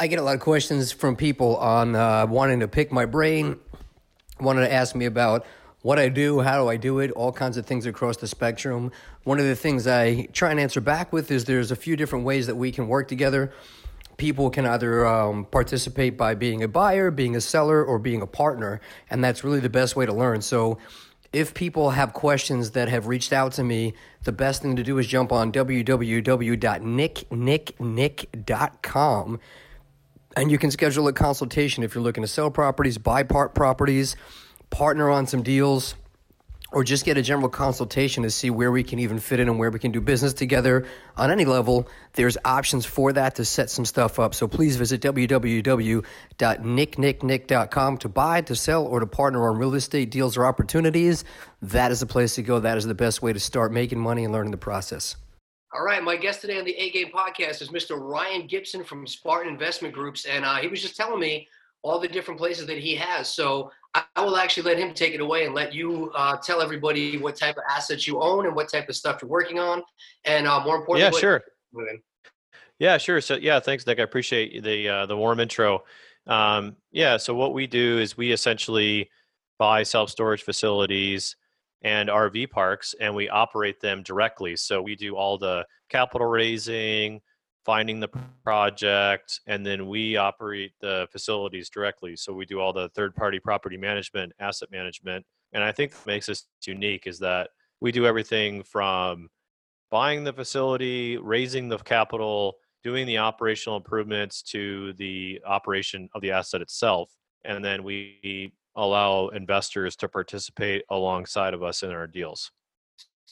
I get a lot of questions from people on uh, wanting to pick my brain, wanting to ask me about what I do, how do I do it, all kinds of things across the spectrum. One of the things I try and answer back with is there's a few different ways that we can work together. People can either um, participate by being a buyer, being a seller, or being a partner, and that's really the best way to learn. So, if people have questions that have reached out to me, the best thing to do is jump on www.nicknicknick.com and you can schedule a consultation if you're looking to sell properties, buy part properties, partner on some deals, or just get a general consultation to see where we can even fit in and where we can do business together on any level. There's options for that to set some stuff up. So please visit www.nicknicknick.com to buy, to sell, or to partner on real estate deals or opportunities. That is the place to go. That is the best way to start making money and learning the process. All right, my guest today on the A Game podcast is Mr. Ryan Gibson from Spartan Investment Groups, and uh, he was just telling me all the different places that he has. So I, I will actually let him take it away and let you uh, tell everybody what type of assets you own and what type of stuff you're working on, and uh, more importantly, yeah, sure. Yeah, sure. So yeah, thanks, Nick. I appreciate the uh, the warm intro. Um, yeah, so what we do is we essentially buy self storage facilities and RV parks, and we operate them directly. So we do all the capital raising, finding the project, and then we operate the facilities directly. So we do all the third party property management, asset management. And I think what makes us unique is that we do everything from buying the facility, raising the capital, doing the operational improvements to the operation of the asset itself. And then we allow investors to participate alongside of us in our deals.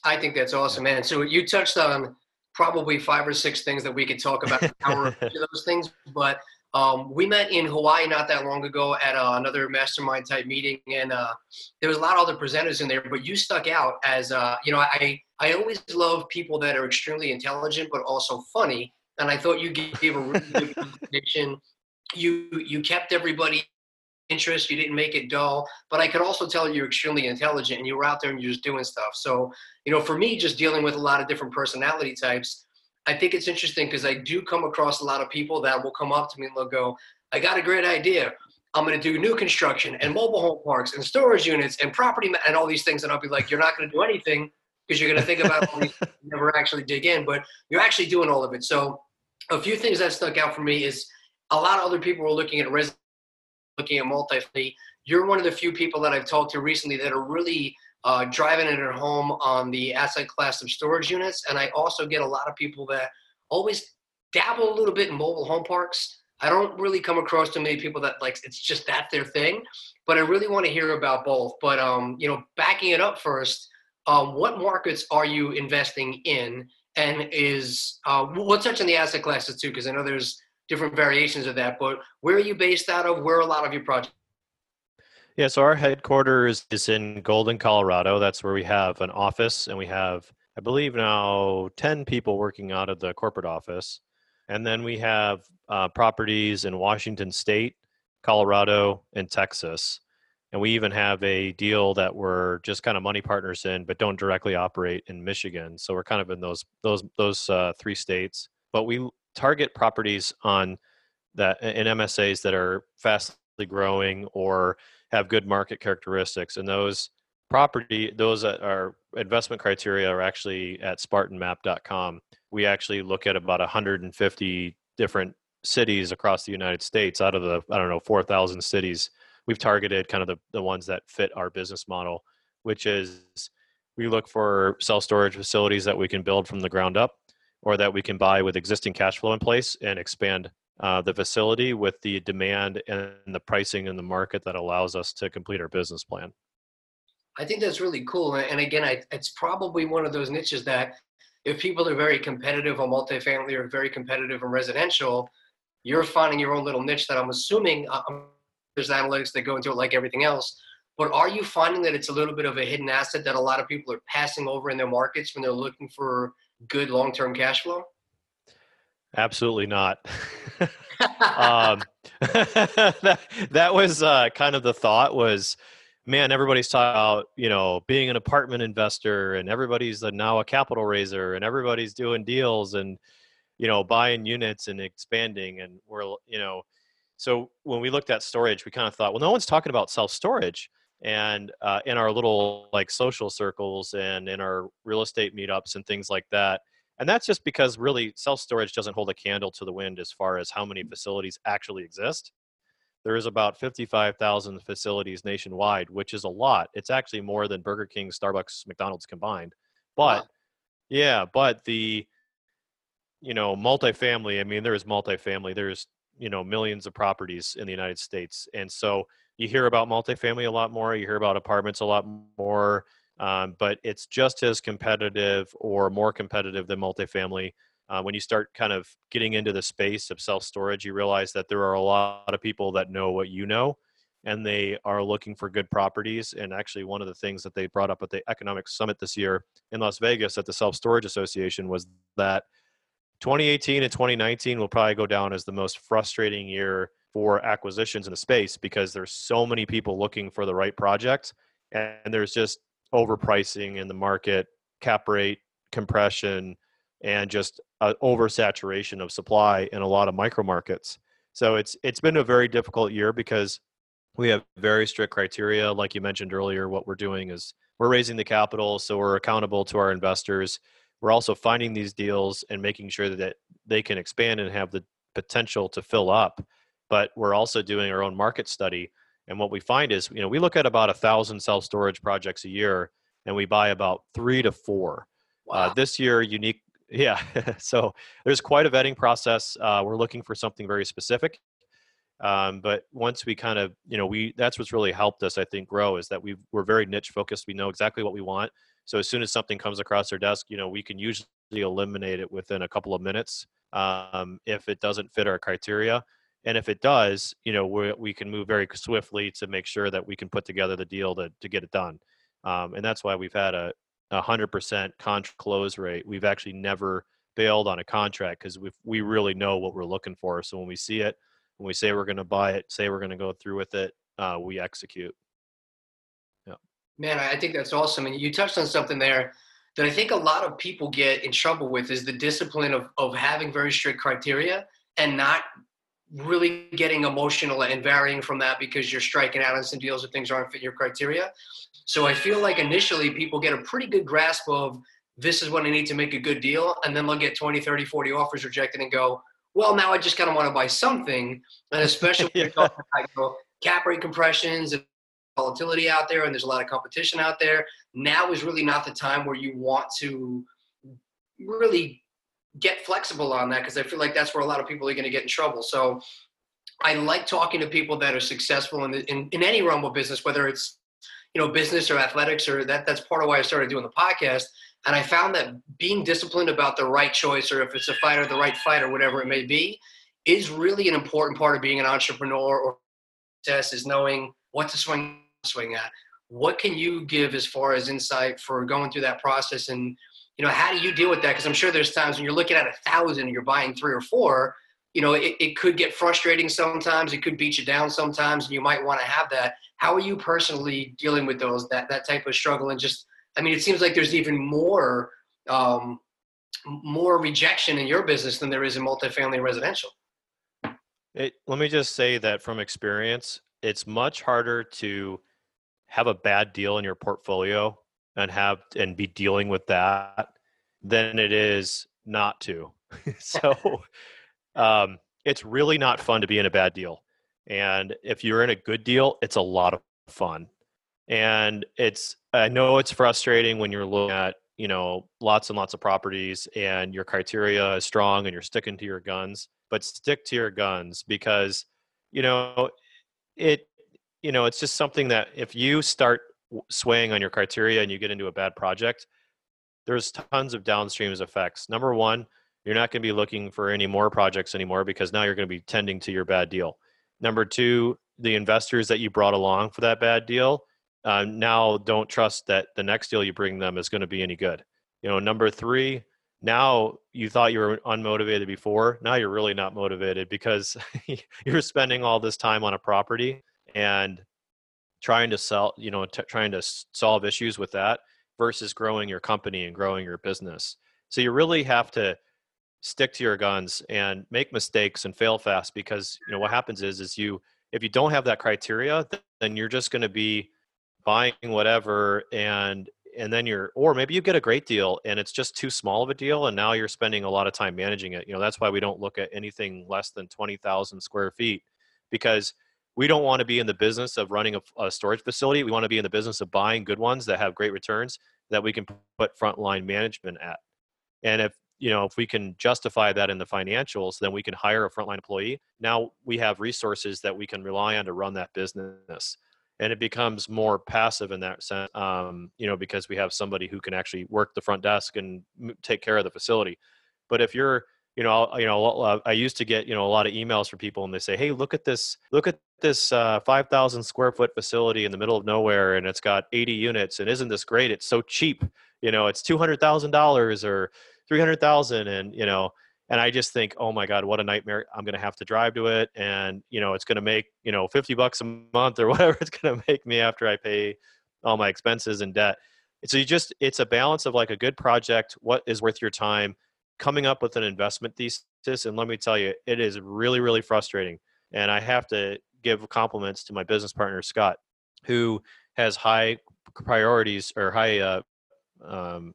I think that's awesome, man. So you touched on probably five or six things that we could talk about those things, but um, we met in Hawaii not that long ago at uh, another mastermind type meeting, and uh, there was a lot of other presenters in there. But you stuck out as uh, you know. I I always love people that are extremely intelligent but also funny, and I thought you gave a really good presentation. You you kept everybody interest, you didn't make it dull, but I could also tell you're extremely intelligent and you were out there and you're just doing stuff. So, you know, for me, just dealing with a lot of different personality types, I think it's interesting because I do come across a lot of people that will come up to me and they'll go, I got a great idea. I'm going to do new construction and mobile home parks and storage units and property and all these things. And I'll be like, you're not going to do anything because you're going to think about all these, never actually dig in, but you're actually doing all of it. So a few things that stuck out for me is a lot of other people were looking at residential looking at multifamily, you're one of the few people that I've talked to recently that are really uh, driving it at home on the asset class of storage units. And I also get a lot of people that always dabble a little bit in mobile home parks. I don't really come across too many people that like it's just that their thing, but I really want to hear about both. But um, you know, backing it up first, um, what markets are you investing in? And is uh, we'll touch on the asset classes too, because I know there's different variations of that. But where are you based out of? Where are a lot of your projects? Yeah, so our headquarters is in Golden, Colorado. That's where we have an office, and we have, I believe, now 10 people working out of the corporate office. And then we have uh, properties in Washington State, Colorado, and Texas. And we even have a deal that we're just kind of money partners in, but don't directly operate in Michigan. So we're kind of in those those those uh, three states. But we target properties on that in MSAs that are fastly growing or have good market characteristics, and those property those are investment criteria are actually at spartanmap.com we actually look at about 150 different cities across the united states out of the i don't know 4000 cities. We've targeted kind of the, the ones that fit our business model which is we look for self storage facilities that we can build from the ground up or that we can buy with existing cash flow in place and expand uh, the facility with the demand and the pricing in the market that allows us to complete our business plan. I think that's really cool. And again, I, it's probably one of those niches that if people are very competitive on multifamily or very competitive in residential, you're finding your own little niche that I'm assuming uh, um, there's analytics that go into it like everything else. But are you finding that it's a little bit of a hidden asset that a lot of people are passing over in their markets when they're looking for good long-term cash flow? Absolutely not. um, that, that was uh, kind of the thought was, man, everybody's talking about, you know, being an apartment investor and everybody's a, now a capital raiser and everybody's doing deals and, you know, buying units and expanding. And we're, you know, so when we looked at storage, we kind of thought, well, no one's talking about self storage. And uh, in our little like social circles and in our real estate meetups and things like that, and that's just because really self storage doesn't hold a candle to the wind as far as how many facilities actually exist. There is about 55,000 facilities nationwide, which is a lot. It's actually more than Burger King, Starbucks, McDonald's combined. But wow. yeah, but the you know, multifamily, I mean, there is multifamily. There's, you know, millions of properties in the United States. And so you hear about multifamily a lot more, you hear about apartments a lot more um, but it's just as competitive or more competitive than multifamily. Uh, when you start kind of getting into the space of self storage, you realize that there are a lot of people that know what you know and they are looking for good properties. And actually, one of the things that they brought up at the Economic Summit this year in Las Vegas at the Self Storage Association was that 2018 and 2019 will probably go down as the most frustrating year for acquisitions in the space because there's so many people looking for the right project and there's just overpricing in the market, cap rate compression, and just uh, oversaturation of supply in a lot of micro markets. So it's it's been a very difficult year because we have very strict criteria. Like you mentioned earlier, what we're doing is we're raising the capital, so we're accountable to our investors. We're also finding these deals and making sure that they can expand and have the potential to fill up. But we're also doing our own market study and what we find is, you know, we look at about a thousand self storage projects a year, and we buy about three to four. Uh, wow. Uh, this year, unique, yeah. so there's quite a vetting process. Uh, we're looking for something very specific. Um, but once we kind of, you know, we that's what's really helped us, I think, grow is that we we're very niche focused. We know exactly what we want. So as soon as something comes across our desk, you know, we can usually eliminate it within a couple of minutes um, if it doesn't fit our criteria and if it does you know we we can move very swiftly to make sure that we can put together the deal to, to get it done. Um, and that's why we've had a, a 100% contract close rate. We've actually never bailed on a contract because we we really know what we're looking for. So when we see it when we say we're going to buy it say we're going to go through with it uh, we execute. Yeah. Man i think that's awesome. And you touched on something there that i think a lot of people get in trouble with is the discipline of, of having very strict criteria and not really getting emotional and varying from that because you're striking out on some deals or things aren't fit your criteria. So I feel like initially people get a pretty good grasp of this is what I need to make a good deal. And then they'll get 20, 30, 40 offers rejected and go, well, now I just kind of want to buy something. And especially yeah. about, you know, cap rate compressions and volatility out there and there's a lot of competition out there. Now is really not the time where you want to really get flexible on that because I feel like that's where a lot of people are going to get in trouble. So I like talking to people that are successful in, in, in any realm of business, whether it's you know business or athletics or that that's part of why I started doing the podcast. And I found that being disciplined about the right choice or if it's a fight or the right fight or whatever it may be is really an important part of being an entrepreneur or success is knowing what to swing swing at. What can you give as far as insight for going through that process and you know, how do you deal with that? Because I'm sure there's times when you're looking at a thousand and you're buying three or four, you know, it, it could get frustrating sometimes. It could beat you down sometimes, and you might want to have that. How are you personally dealing with those that that type of struggle? And just, I mean, it seems like there's even more um, more rejection in your business than there is in multifamily residential. It, let me just say that from experience, it's much harder to have a bad deal in your portfolio and have and be dealing with that than it is not to. so um, it's really not fun to be in a bad deal. And if you're in a good deal, it's a lot of fun. And it's I know it's frustrating when you're looking at, you know, lots and lots of properties and your criteria is strong and you're sticking to your guns, but stick to your guns because, you know, it you know, it's just something that if you start swaying on your criteria and you get into a bad project, there's tons of downstream effects. Number one, You're not going to be looking for any more projects anymore because now you're going to be tending to your bad deal. Number two, the investors that you brought along for that bad deal uh, now don't trust that the next deal you bring them is going to be any good. You know, number three, now you thought you were unmotivated before. Now you're really not motivated because you're spending all this time on a property and trying to sell, you know, t- trying to solve issues with that versus growing your company and growing your business. So you really have to stick to your guns and make mistakes and fail fast because you know what happens is is you if you don't have that criteria then you're just going to be buying whatever and and then you're or maybe you get a great deal and it's just too small of a deal and now you're spending a lot of time managing it you know that's why we don't look at anything less than 20,000 square feet because we don't want to be in the business of running a, a storage facility we want to be in the business of buying good ones that have great returns that we can put frontline management at. And if you know if we can justify that in the financials then we can hire a frontline employee. Now we have resources that we can rely on to run that business. And it becomes more passive in that sense um, you know because we have somebody who can actually work the front desk and take care of the facility. But if you're you know you know i used to get you know a lot of emails from people and they say hey look at this look at this uh, 5000 square foot facility in the middle of nowhere and it's got 80 units and isn't this great? It's so cheap you know it's $200000 or 300,000 and you know and I just think oh my god what a nightmare. I'm going to have to drive to it and you know it's going to make you know 50 bucks a month or whatever it's going to make me after I pay all my expenses and debt. So you just it's a balance of like a good project what is worth your time coming up with an investment thesis and let me tell you it is really really frustrating and I have to give compliments to my business partner Scott who has high priorities or high uh, um,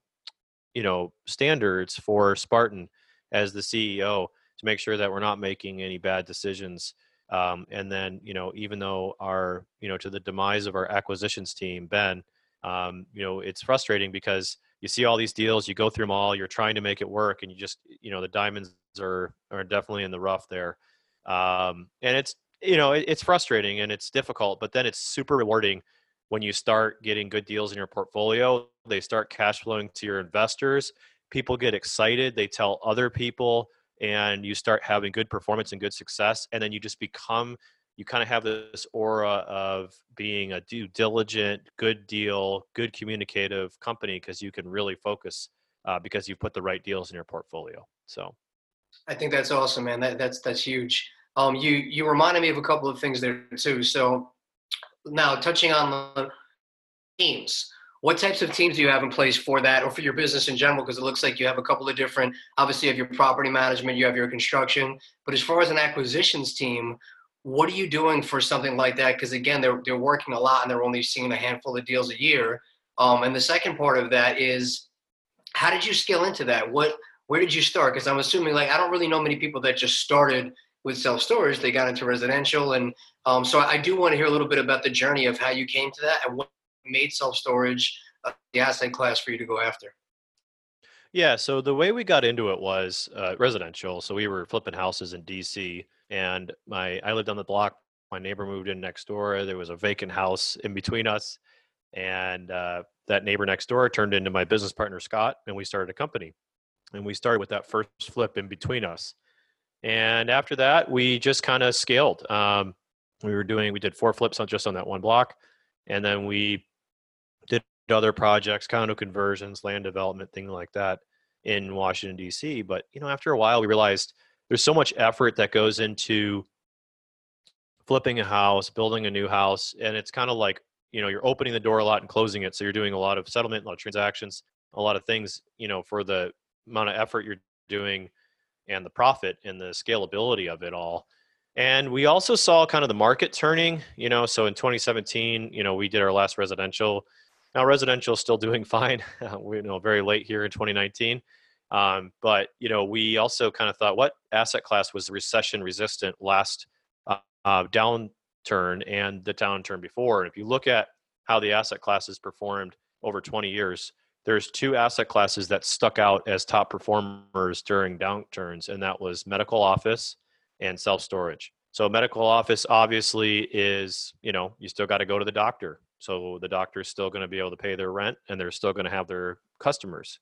you know standards for Spartan as the CEO to make sure that we're not making any bad decisions. Um, and then you know even though our you know to the demise of our acquisitions team Ben, um, you know it's frustrating because you see all these deals, you go through them all, you're trying to make it work, and you just you know the diamonds are are definitely in the rough there, um, and it's you know it, it's frustrating and it's difficult, but then it's super rewarding when you start getting good deals in your portfolio, they start cash flowing to your investors. People get excited, they tell other people, and you start having good performance and good success. And then you just become, you kind of have this aura of being a due diligent, good deal, good communicative company because you can really focus uh, because you've put the right deals in your portfolio. So I think that's awesome, man. That, that's that's huge. Um, you you reminded me of a couple of things there too. So now touching on the teams what types of teams do you have in place for that or for your business in general? Because it looks like you have a couple of different obviously you have your property management you have your construction but as far as an acquisitions team what are you doing for something like that? Because again they're, they're working a lot and they're only seeing a handful of deals a year. Um, and the second part of that is how did you scale into that? What where did you start? Because i'm assuming like i don't really know many people that just started with self storage, they got into residential. And um, so I do want to hear a little bit about the journey of how you came to that and what made self storage uh, the asset class for you to go after. Yeah, so the way we got into it was uh, residential. So we were flipping houses in DC, and my I lived on the block. My neighbor moved in next door. There was a vacant house in between us, and uh, that neighbor next door turned into my business partner Scott, and we started a company. And we started with that first flip in between us. And after that, we just kind of scaled. Um, we were doing, we did four flips on just on that one block. And then we did other projects, condo conversions, land development, thing like that in Washington, D.C. But, you know, after a while, we realized there's so much effort that goes into flipping a house, building a new house. And it's kind of like, you know, you're opening the door a lot and closing it. So you're doing a lot of settlement, a lot of transactions, a lot of things, you know, for the amount of effort you're doing and the profit and the scalability of it all. And we also saw kind of the market turning, you know, so in 2017, you know, we did our last residential. Now residential is still doing fine. we you know very late here in 2019. Um, but you know, we also kind of thought what asset class was recession resistant last uh, uh, downturn and the downturn before. And if you look at how the asset classes performed over 20 years, there's two asset classes that stuck out as top performers during downturns, and that was medical office and self storage. So, medical office obviously is, you know, you still got to go to the doctor. So, the doctor is still going to be able to pay their rent and they're still going to have their customers.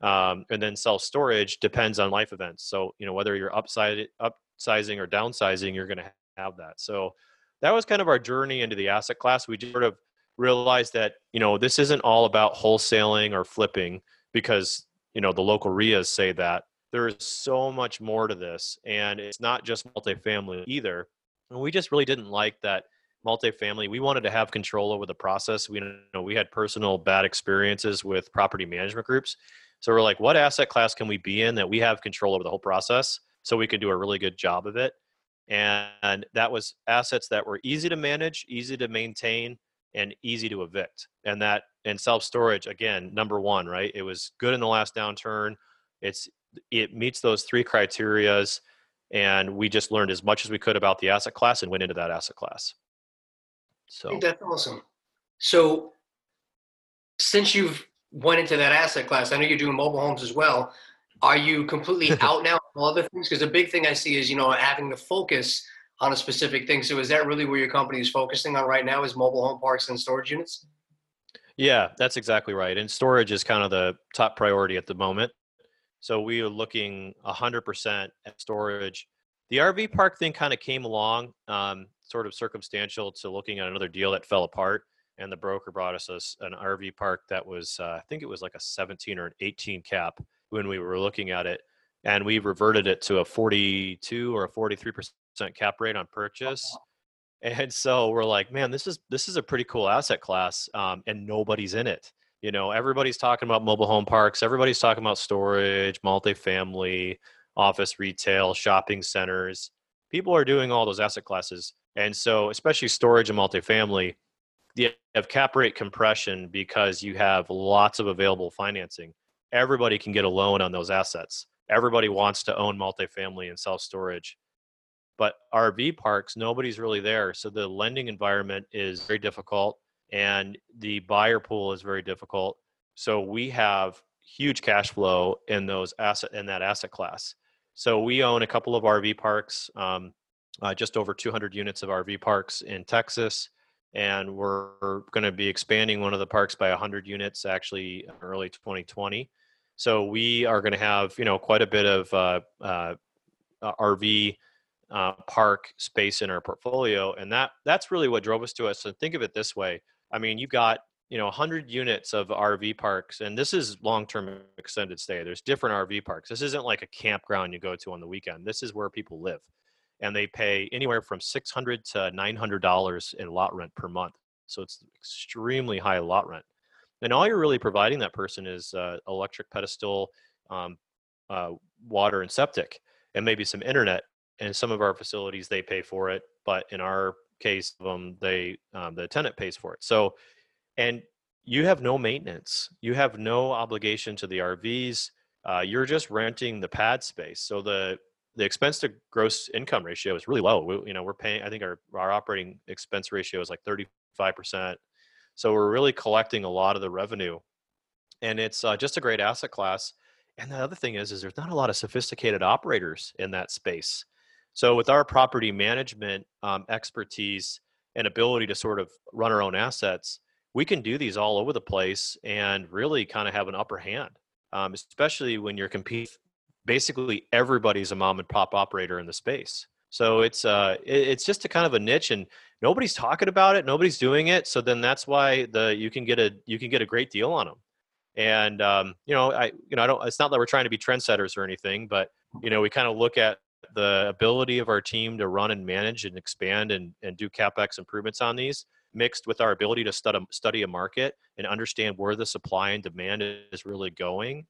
Um, and then self storage depends on life events. So you know whether you're upside upsizing or downsizing, you're going to have that. So that was kind of our journey into the asset class. We sort of realized that you know this isn't all about wholesaling or flipping because you know the local RIAs say that there is so much more to this, and it's not just multifamily either. And we just really didn't like that multifamily. We wanted to have control over the process. We you know we had personal bad experiences with property management groups, so we're like, what asset class can we be in that we have control over the whole process, so we can do a really good job of it. And that was assets that were easy to manage, easy to maintain, and easy to evict. And that and self storage again, number one, right? It was good in the last downturn. It's it meets those three criterias, and we just learned as much as we could about the asset class and went into that asset class. So that's awesome. So since you've went into that asset class, I know you're doing mobile homes as well. Are you completely out now on other things? Because the big thing I see is you know having the focus on a specific thing. So is that really where your company is focusing on right now? Is mobile home parks and storage units? Yeah, that's exactly right. And storage is kind of the top priority at the moment. So we are looking 100% at storage. The RV park thing kind of came along, um, sort of circumstantial to looking at another deal that fell apart. And the broker brought us a, an RV park that was, uh, I think it was like a 17 or an 18 cap when we were looking at it. And we reverted it to a 42 or a 43% cap rate on purchase. And so we're like, man, this is this is a pretty cool asset class, um, and nobody's in it. You know everybody's talking about mobile home parks everybody's talking about storage multifamily office retail shopping centers. People are doing all those asset classes. And so especially storage and multifamily you have cap rate compression because you have lots of available financing. Everybody can get a loan on those assets. Everybody wants to own multifamily and self storage but rv parks nobody's really there so the lending environment is very difficult and the buyer pool is very difficult. So we have huge cash flow in those asset in that asset class. So we own a couple of RV parks, um, uh, just over 200 units of RV parks in Texas, and we're going to be expanding one of the parks by 100 units actually early 2020. So we are going to have you know quite a bit of uh, uh, uh RV uh, park space in our portfolio, and that that's really what drove us to us. So think of it this way: I mean, you've got you know 100 units of RV parks, and this is long-term extended stay. There's different RV parks. This isn't like a campground you go to on the weekend. This is where people live, and they pay anywhere from 600 to 900 dollars in lot rent per month. So it's extremely high lot rent, and all you're really providing that person is uh, electric pedestal, um, uh, water, and septic, and maybe some internet. And some of our facilities they pay for it, but in our case of them, they um, the tenant pays for it. So, and you have no maintenance. You have no obligation to the RVs. Uh, you're just renting the pad space. So the the expense to gross income ratio is really low. We, you know, we're paying. I think our our operating expense ratio is like 35 percent. So we're really collecting a lot of the revenue, and it's uh, just a great asset class. And the other thing is, is there's not a lot of sophisticated operators in that space. So with our property management um, expertise and ability to sort of run our own assets, we can do these all over the place and really kind of have an upper hand, um, especially when you're competing. Basically, everybody's a mom and pop operator in the space. So it's uh, it's just a kind of a niche, and nobody's talking about it. Nobody's doing it. So then that's why the you can get a you can get a great deal on them. And um, you know, I you know I don't. It's not that we're trying to be trendsetters or anything, but you know, we kind of look at the ability of our team to run and manage and expand and, and do capex improvements on these mixed with our ability to study, a market and understand where the supply and demand is really going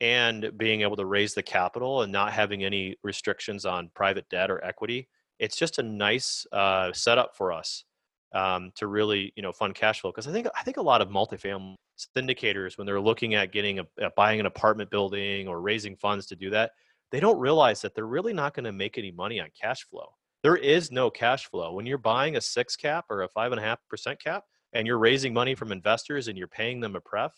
and being able to raise the capital and not having any restrictions on private debt or equity it's just a nice uh, setup for us um, to really you know fund cash flow. Because i think i think a lot of multifamily syndicators when they're looking at getting a, buying an apartment building or raising funds to do that they don't realize that they're really not going to make any money on cash flow. There is no cash flow. When you're buying a six cap or a five and a half percent cap and you're raising money from investors and you're paying them a pref,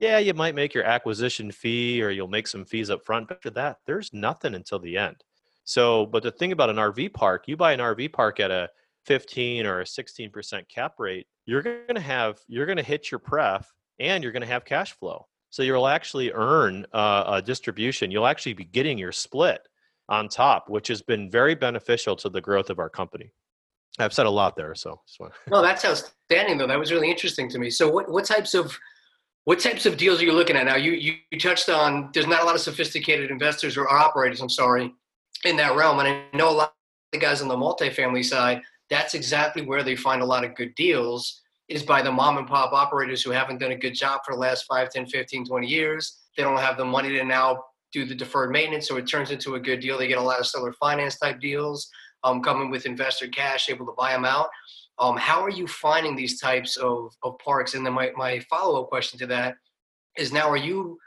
yeah, you might make your acquisition fee or you'll make some fees up front. But after that, there's nothing until the end. So, but the thing about an RV park, you buy an RV park at a 15 or a 16% cap rate, you're going to have, you're going to hit your pref and you're going to have cash flow. So you'll actually earn uh, a distribution. You'll actually be getting your split on top, which has been very beneficial to the growth of our company. I've said a lot there, so no, that's outstanding though. That was really interesting to me. So what what types of what types of deals are you looking at now? You you touched on there's not a lot of sophisticated investors or, or operators. I'm sorry, in that realm, and I know a lot of the guys on the multifamily side. That's exactly where they find a lot of good deals is by the mom and pop operators who haven't done a good job for the last 5, 10, 15, 20 years. They don't have the money to now do the deferred maintenance, so it turns into a good deal. They get a lot of seller finance type deals um, coming with investor cash, able to buy them out. Um, how are you finding these types of, of parks? And then my, my follow up question to that is now, are you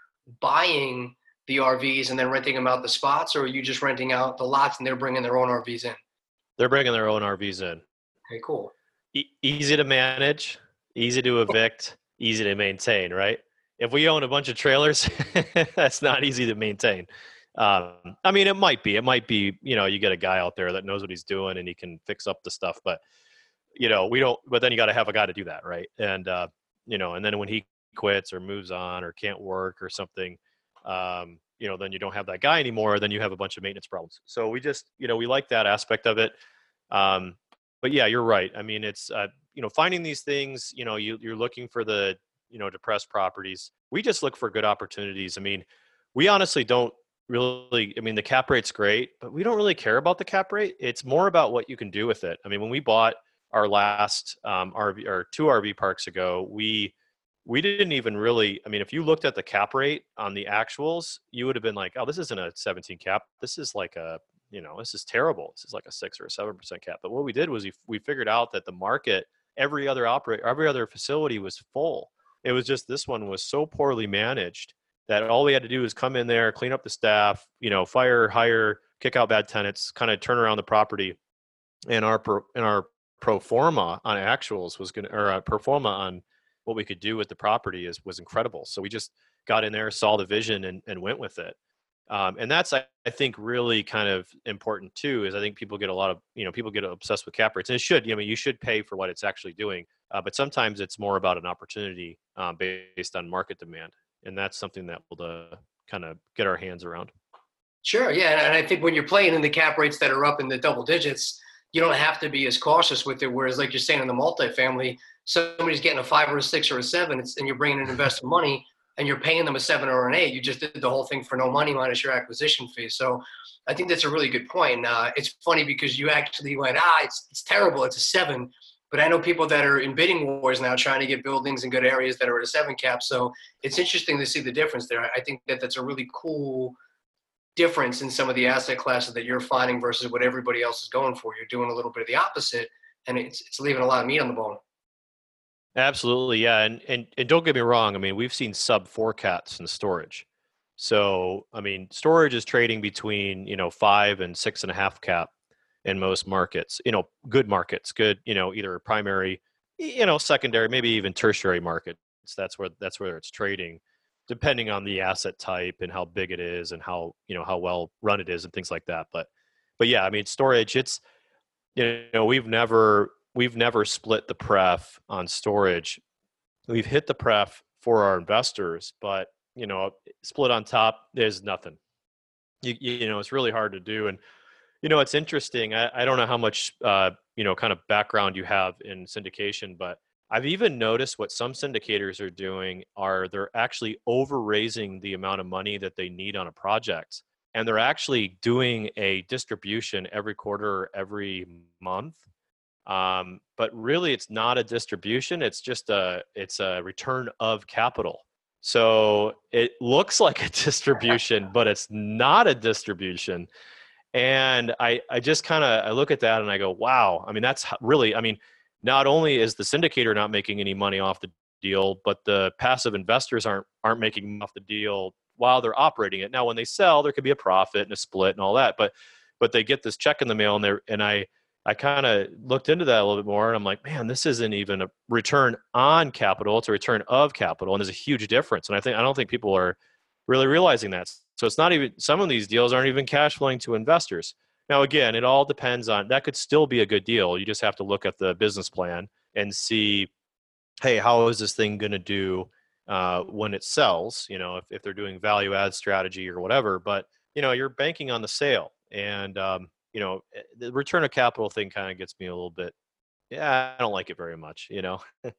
buying the RVs and then renting them out the spots, or are you just renting out the lots and they're bringing their own RVs in? They're bringing their own RVs in. Okay, cool. Easy to manage, easy to evict, easy to maintain, right? If we own a bunch of trailers, that's not easy to maintain. Um, I mean, it might be. It might be. You know, you get a guy out there that knows what he's doing and he can fix up the stuff. But you know, we don't. But then you got to have a guy to do that, right? And uh, you know, and then when he quits or moves on or can't work or something, um, you know, then you don't have that guy anymore. Then you have a bunch of maintenance problems. So we just, you know, we like that aspect of it. Um, but yeah, you're right. I mean, it's uh, you know, finding these things. You know, you, you're looking for the you know depressed properties. We just look for good opportunities. I mean, we honestly don't really i mean the cap rate's great but we don't really care about the cap rate it's more about what you can do with it i mean when we bought our last um, rv or two rv parks ago we we didn't even really i mean if you looked at the cap rate on the actuals you would have been like oh this isn't a 17 cap this is like a you know this is terrible this is like a six or a seven percent cap but what we did was we, we figured out that the market every other operator every other facility was full it was just this one was so poorly managed that all we had to do was come in there, clean up the staff, you know, fire, hire, kick out bad tenants, kind of turn around the property. And our pro, and our pro forma on actuals was going to, or uh, pro forma on what we could do with the property is was incredible. So we just got in there, saw the vision, and, and went with it. Um, and that's I, I, think really kind of important too. Is I think people get a lot of you know people get obsessed with cap rates, and it should. You know, you should pay for what it's actually doing, uh, but sometimes it's more about an opportunity um, based on market demand and that's something that we'll uh, kind of get our hands around. Sure, yeah, and I think when you're playing in the cap rates that are up in the double digits, you don't have to be as cautious with it. Whereas, like you're saying in the multifamily, somebody's getting a five or a six or a seven, and you're bringing in investor money, and you're paying them a seven or an eight. You just did the whole thing for no money minus your acquisition fee. So, I think that's a really good point. Uh, it's funny because you actually went, ah, it's it's terrible. It's a seven, but I know people that are in bidding wars now trying to get buildings in good areas that are at a seven cap. So it's interesting to see the difference there. I think that that's a really cool difference in some of the asset classes that you're finding versus what everybody else is going for. You're doing a little bit of the opposite, and it's it's leaving a lot of meat on the bone. Absolutely, yeah, and and and don't get me wrong. I mean, we've seen sub four caps in storage. So I mean, storage is trading between you know five and six and a half cap in most markets you know good markets good you know either primary you know secondary maybe even tertiary markets that's where that's where it's trading depending on the asset type and how big it is and how you know how well run it is and things like that but but yeah i mean storage it's you know we've never we've never split the pref on storage we've hit the pref for our investors but you know split on top is nothing you, you know it's really hard to do and you know, it's interesting. I, I don't know how much, uh, you know, kind of background you have in syndication, but I've even noticed what some syndicators are doing are they're actually over raising the amount of money that they need on a project. And they're actually doing a distribution every quarter or every month. Um, but really it's not a distribution, it's just a it's a return of capital. So it looks like a distribution, but it's not a distribution. And i i just kind of i look at that and i go wow. I mean that's really i mean not only is the syndicator not making any money off the deal but the passive investors aren't aren't making off the deal while they're operating it. Now when they sell there could be a profit and a split and all that but but they get this check in the mail and they and i i kind of looked into that a little bit more and i'm like man this isn't even a return on capital it's a return of capital and there's a huge difference and i think i don't think people are really realizing that so it's not even some of these deals aren't even cash flowing to investors. Now again, it all depends on that could still be a good deal. You just have to look at the business plan and see, hey, how is this thing going to do uh, when it sells, you know, if, if they're doing value add strategy or whatever, but you know, you're banking on the sale. And, um, you know, eh, the return of capital thing kind of gets me a little bit, yeah, I don't like it very much, you know?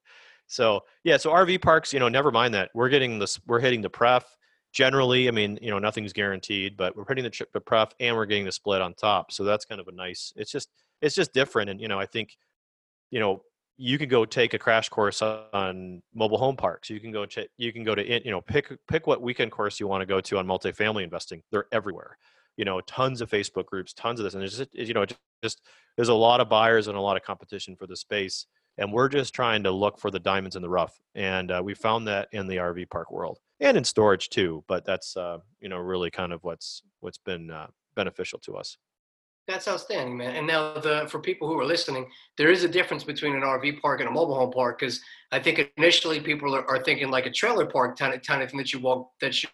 so yeah, so RV parks, you know, never mind that we're getting this, we're hitting the pref generally. I mean, you know, nothing's guaranteed, but we're hitting the, the pref and we're getting the split on top. So that's kind of a nice, it's just, it's just different. And, you know, I think, you know, you can go take a crash course on mobile home parks. You can go to you can go to you know pick pick what weekend course you want to go to on multifamily investing. They're everywhere. You know, tons of Facebook groups, tons of this, and it's just you know just there's a lot of buyers and a lot of competition for the space, and we're just trying to look for the diamonds in the rough. And uh, we found that in the RV park world and in storage too. But that's uh, you know really kind of what's what's been uh, beneficial to us. That's outstanding, man. And now, the for people who are listening, there is a difference between an RV park and a mobile home park because I think initially people are, are, thinking like a trailer park kind of kind of thing that you walk that you,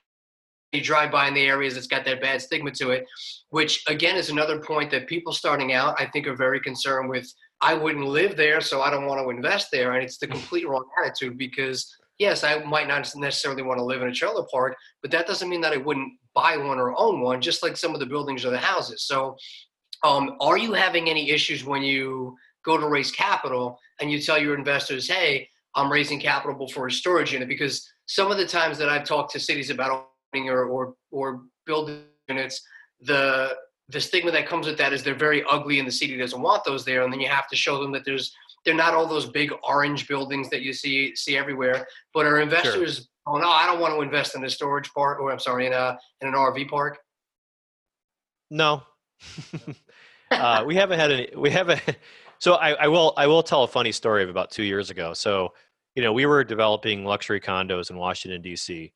you drive by in the areas that's got that bad stigma to it, which again is another point that people starting out I think are very concerned with. I wouldn't live there, so I don't want to invest there, and it's the complete wrong attitude because yes, I might not necessarily want to live in a trailer park, but that doesn't mean that I wouldn't buy one or own one, just like some of the buildings or the houses. So um, are you having any issues when you go to raise capital and you tell your investors, hey, I'm raising capital for a storage unit? Because some of the times that I've talked to cities about or, or, or building units, the the stigma that comes with that is they're very ugly and the city doesn't want those there and then you have to show them that there's they're not all those big orange buildings that you see see everywhere but are investors sure. oh no i don't want to invest in a storage park or i'm sorry in a in an rv park no uh, we haven't had any. We haven't. So I, I will. I will tell a funny story of about two years ago. So you know, we were developing luxury condos in Washington D.C.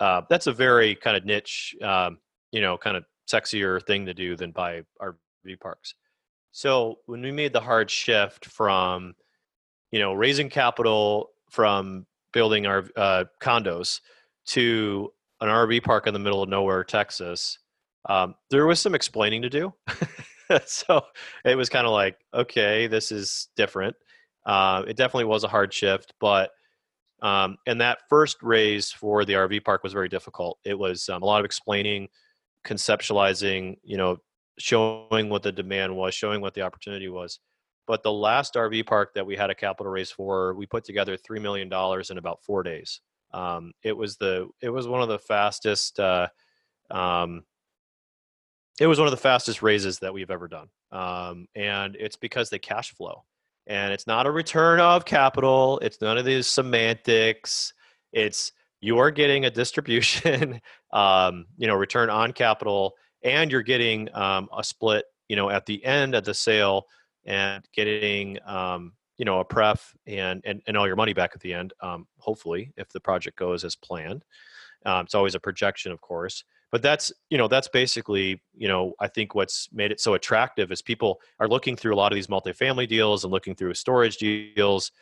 Uh, that's a very kind of niche, um, you know, kind of sexier thing to do than buy RV parks. So when we made the hard shift from, you know, raising capital from building our uh, condos to an RV park in the middle of nowhere, Texas, um, there was some explaining to do. so it was kind of like, okay, this is different. Uh, it definitely was a hard shift, but um, and that first raise for the RV park was very difficult. It was um, a lot of explaining, conceptualizing, you know, showing what the demand was, showing what the opportunity was. But the last RV park that we had a capital raise for, we put together three million dollars in about four days. Um, it was the it was one of the fastest uh, um, it was one of the fastest raises that we've ever done. Um, and it's because the cash flow. And it's not a return of capital, it's none of these semantics. It's you are getting a distribution, um, you know, return on capital, and you're getting um, a split, you know, at the end of the sale and getting, um, you know, a pref and, and, and all your money back at the end, um, hopefully, if the project goes as planned. Um, it's always a projection, of course but that's you know that's basically you know i think what's made it so attractive is people are looking through a lot of these multifamily deals and looking through storage deals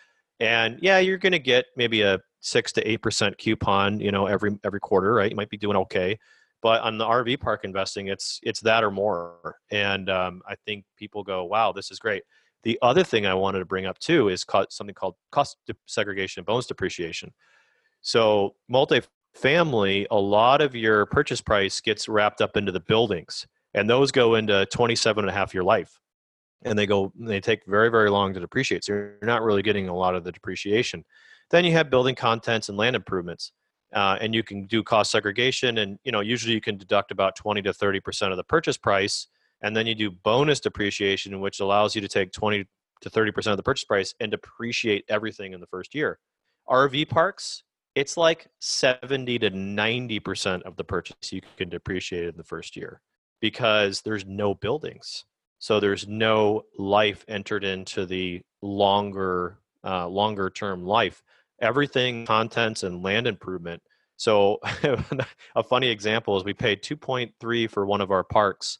and yeah you're going to get maybe a 6 to 8% coupon you know every every quarter right? You might be doing okay but on the rv park investing it's it's that or more and um, i think people go wow this is great. The other thing i wanted to bring up too is something called cost segregation and bonus depreciation. So multi family, a lot of your purchase price gets wrapped up into the buildings, and those go into 27 and a half year life. And they go, they take very, very long to depreciate. So you're not really getting a lot of the depreciation. Then you have building contents and land improvements. Uh, and you can do cost segregation and you know usually you can deduct about 20 to 30 percent of the purchase price and then you do bonus depreciation which allows you to take 20 to 30 percent of the purchase price and depreciate everything in the first year rv parks it's like 70 to 90% of the purchase you can depreciate in the first year because there's no buildings. So there's no life entered into the longer uh, longer term life. Everything contents and land improvement. So a funny example is we paid 2.3 for one of our parks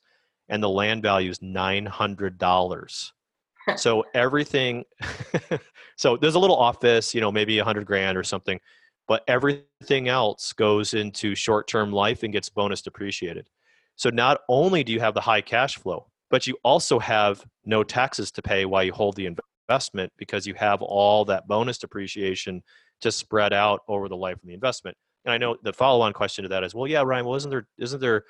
and the land value is $900. so everything so there's a little office, you know, maybe a 100 grand or something but everything else goes into short-term life and gets bonus depreciated. So not only do you have the high cash flow, but you also have no taxes to pay while you hold the investment because you have all that bonus depreciation to spread out over the life of the investment. And I know the follow-on question to that is, well, yeah, Ryan, well, isn't there isn't there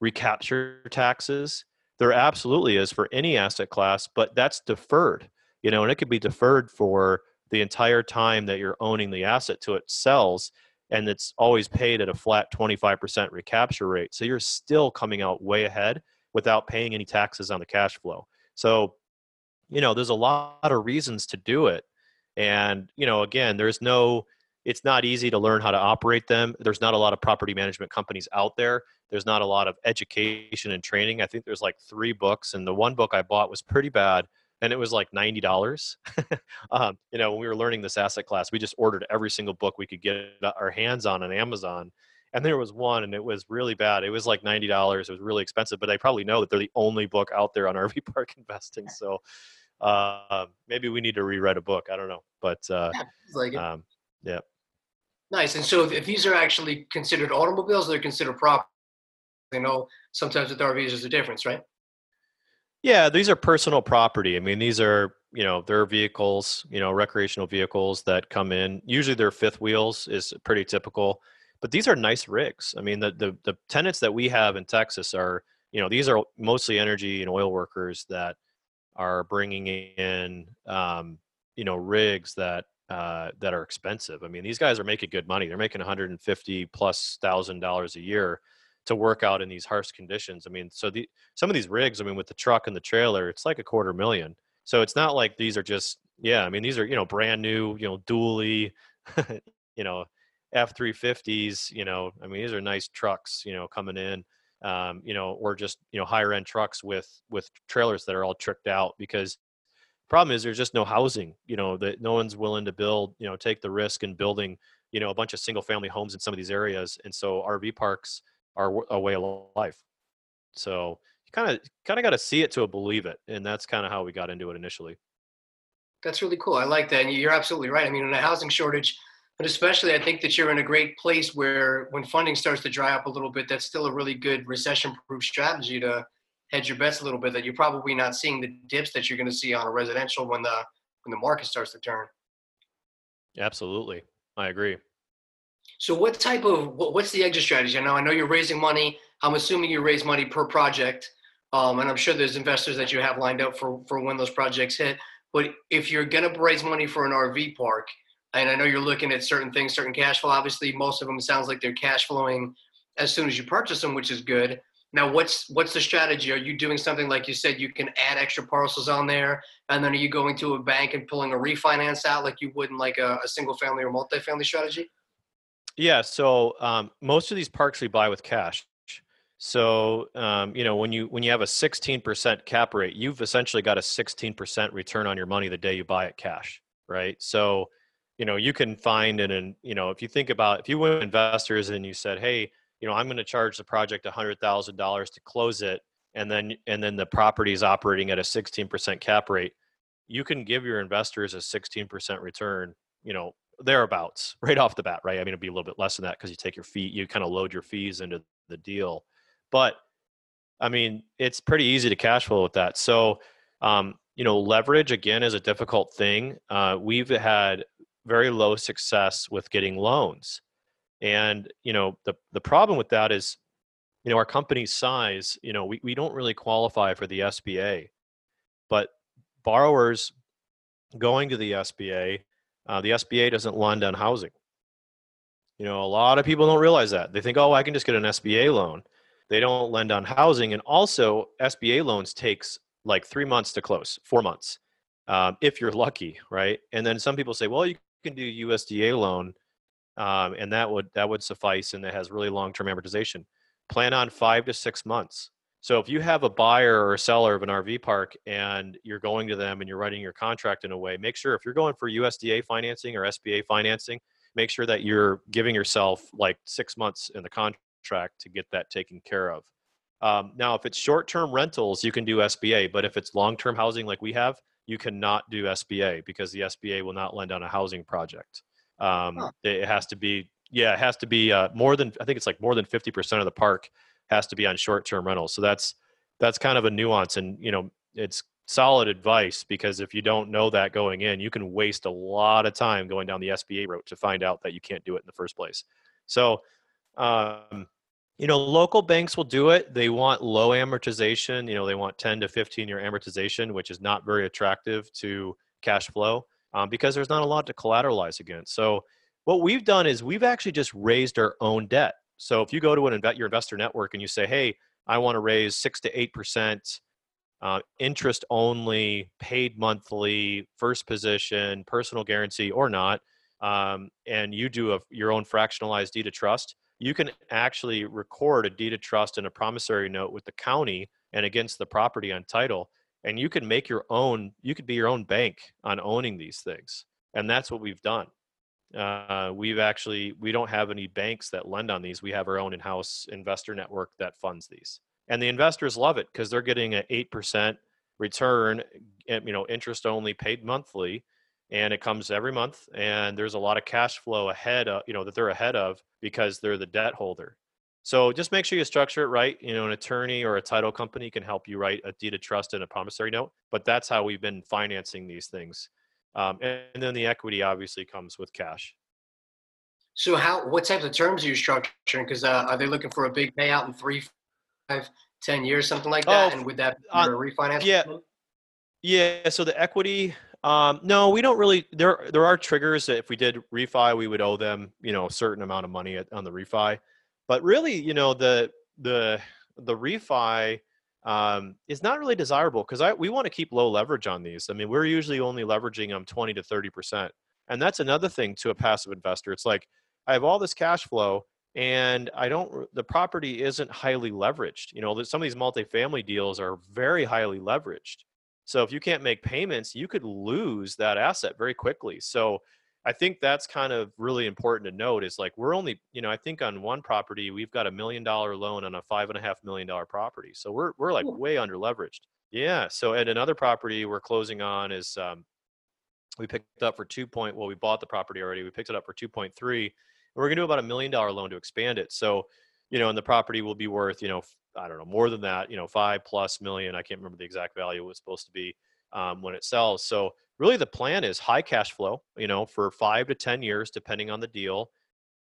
recapture taxes? There absolutely is for any asset class, but that's deferred, you know, and it could be deferred for the entire time that you're owning the asset to it sells and it's always paid at a flat 25% recapture rate. So you're still coming out way ahead without paying any taxes on the cash flow. So, you know, there's a lot of reasons to do it. And, you know, again, there's no, it's not easy to learn how to operate them. There's not a lot of property management companies out there. There's not a lot of education and training. I think there's like three books, and the one book I bought was pretty bad, and it was like ninety dollars. um, you know, when we were learning this asset class, we just ordered every single book we could get our hands on on Amazon, and there was one, and it was really bad. It was like ninety dollars. It was really expensive, but I probably know that they're the only book out there on RV park investing. So uh, maybe we need to rewrite a book. I don't know, but uh, like um, yeah. Nice. And so, if these are actually considered automobiles, they're considered property. You know, sometimes with RVs, there's a difference, right? Yeah, these are personal property. I mean, these are you know they're vehicles, you know, recreational vehicles that come in. Usually, their fifth wheels is pretty typical, but these are nice rigs. I mean, the the the tenants that we have in Texas are you know these are mostly energy and oil workers that are bringing in um, you know rigs that uh, that are expensive. I mean, these guys are making good money. They're making 150 plus thousand dollars a year to work out in these harsh conditions. I mean, so the some of these rigs, I mean, with the truck and the trailer, it's like a quarter million. So it's not like these are just yeah. I mean, these are you know brand new, you know, dually, you know, F three fifties. You know, I mean, these are nice trucks. You know, coming in. Um, you know, or just you know higher end trucks with with trailers that are all tricked out because problem is there's just no housing you know that no one's willing to build you know take the risk in building you know a bunch of single family homes in some of these areas and so rv parks are a way of life so you kind of kind of got to see it to believe it and that's kind of how we got into it initially that's really cool i like that and you're absolutely right i mean in a housing shortage but especially i think that you're in a great place where when funding starts to dry up a little bit that's still a really good recession proof strategy to hedge your bets a little bit that you're probably not seeing the dips that you're going to see on a residential when the when the market starts to turn. Absolutely, I agree. So, what type of what's the exit strategy? Now, I know you're raising money. I'm assuming you raise money per project, um, and I'm sure there's investors that you have lined up for for when those projects hit. But if you're to raise money for an RV park, and I know you're looking at certain things, certain cash flow. Obviously, most of them sounds like they're cash flowing as soon as you purchase them, which is good. Now, what's what's the strategy? Are you doing something like you said? You can add extra parcels on there, and then are you going to a bank and pulling a refinance out like you would in like a, a single family or multifamily strategy? Yeah. So um, most of these parks we buy with cash. So um, you know when you when you have a 16% cap rate, you've essentially got a 16% return on your money the day you buy it cash, right? So you know you can find it, and you know if you think about if you went investors and you said, hey you know i'm going to charge the project $100000 to close it and then and then the property is operating at a 16% cap rate you can give your investors a 16% return you know thereabouts right off the bat right? I mean it'd be a little bit less than that because you take your fee you kind of load your fees into the deal but i mean it's pretty easy to cash flow with that. So um, you know leverage again is a difficult thing. Uh, we've had very low success with getting loans and you know the the problem with that is, you know, our company's size, you know, we, we don't really qualify for the SBA, but borrowers going to the SBA, uh, the SBA doesn't lend on housing. You know, a lot of people don't realize that. They think, oh, I can just get an SBA loan. They don't lend on housing, and also SBA loans takes like three months to close, four months, um, if you're lucky, right? And then some people say, well, you can do USDA loan um, and that would that would suffice, and it has really long-term amortization. Plan on five to six months. So if you have a buyer or a seller of an RV park and you're going to them and you're writing your contract in a way, make sure if you're going for USDA financing or SBA financing, make sure that you're giving yourself like six months in the contract to get that taken care of. Um, now, if it's short-term rentals, you can do SBA, but if it's long-term housing like we have, you cannot do SBA because the SBA will not lend on a housing project. Um, huh. It has to be, yeah, it has to be uh, more than I think it's like more than fifty percent of the park has to be on short-term rentals. So that's that's kind of a nuance, and you know, it's solid advice because if you don't know that going in, you can waste a lot of time going down the SBA route to find out that you can't do it in the first place. So, um, you know, local banks will do it. They want low amortization. You know, they want 10 to 15 year amortization, which is not very attractive to cash flow um, because there's not a lot to collateralize against. So, what we've done is we've actually just raised our own debt. So, if you go to an invest your investor network and you say, "Hey, I want to raise six to eight percent uh, interest only, paid monthly, first position, personal guarantee or not, um, and you do a, your own fractionalized deed of trust, you can actually record a deed of trust and a promissory note with the county and against the property on title. And you can make your own, you could be your own bank on owning these things. And that's what we've done. Uh, we've actually, we don't have any banks that lend on these. We have our own in house investor network that funds these. And the investors love it because they're getting an 8% return eh, you know interest only paid monthly and it comes every month and there's a lot of cash flow ahead of you know that they're ahead of because they're the debt holder. So just make sure you structure it right. You know an attorney or a title company can help you write a deed of trust and a promissory note but that's how we've been financing these things um, and, and then the equity obviously comes with cash so how what types of terms are you structuring because uh, are they looking for a big payout in three five, ten years, something like that? Oh, and would that be uh, refinance? Yeah. Yeah. So the equity, um, no, we don't really. There, there are triggers that if we did refi, we would owe them, you know, a certain amount of money at, on the refi. But really, you know, the the the refi um, is not really desirable because I we want to keep low leverage on these. I mean, we're usually only leveraging them twenty to thirty percent, and that's another thing to a passive investor. It's like I have all this cash flow, and I don't the property isn't highly leveraged. You know, some of these multifamily deals are very highly leveraged. So if you can't make payments, you could lose that asset very quickly. So I think that's kind of really important to note is like we're only, you know, I think on one property we've got a million dollar loan on a five and a half million dollar property. So we're we're like way under leveraged. Yeah. So at another property we're closing on is um, we picked up for two point well we bought the property already. We picked it up for two point three we're going to do about a million dollar loan to expand it. So, you know, and the property will be worth, you know, I don't know, more than that, you know, five plus million. I can't remember the exact value it was supposed to be um, when it sells. So, really, the plan is high cash flow, you know, for five to 10 years, depending on the deal.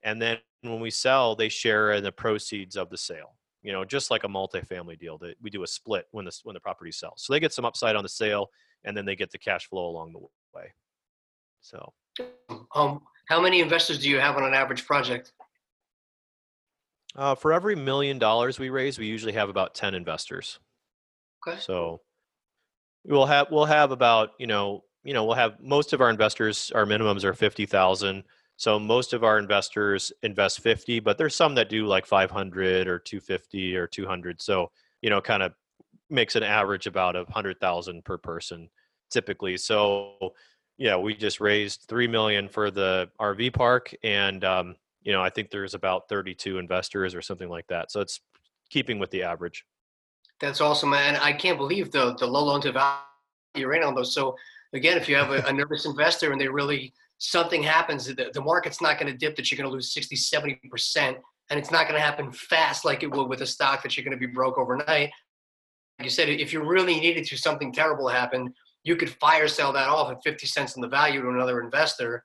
And then when we sell, they share in the proceeds of the sale. You know, just like a multifamily deal, that we do a split when the when the property sells. So they get some upside on the sale, and then they get the cash flow along the way. So, um, how many investors do you have on an average project? Uh, for every million dollars we raise, we usually have about ten investors. Okay. So we'll have we'll have about you know you know we'll have most of our investors our minimums are fifty thousand. So most of our investors invest fifty, but there's some that do like five hundred or two fifty or two hundred. So you know, kind of makes an average about a hundred thousand per person typically. So yeah, we just raised three million for the RV park, and um, you know I think there's about 32 investors or something like that. So it's keeping with the average. That's awesome, man. I can't believe the the low loan to value you're in on those. So again, if you have a, a nervous investor and they really something happens, the, the market's not going to dip that you're going to lose 60, 70 percent, and it's not going to happen fast like it would with a stock that you're going to be broke overnight. Like you said, if you really needed to, something terrible happen you could fire sell that off at 50 cents in the value to another investor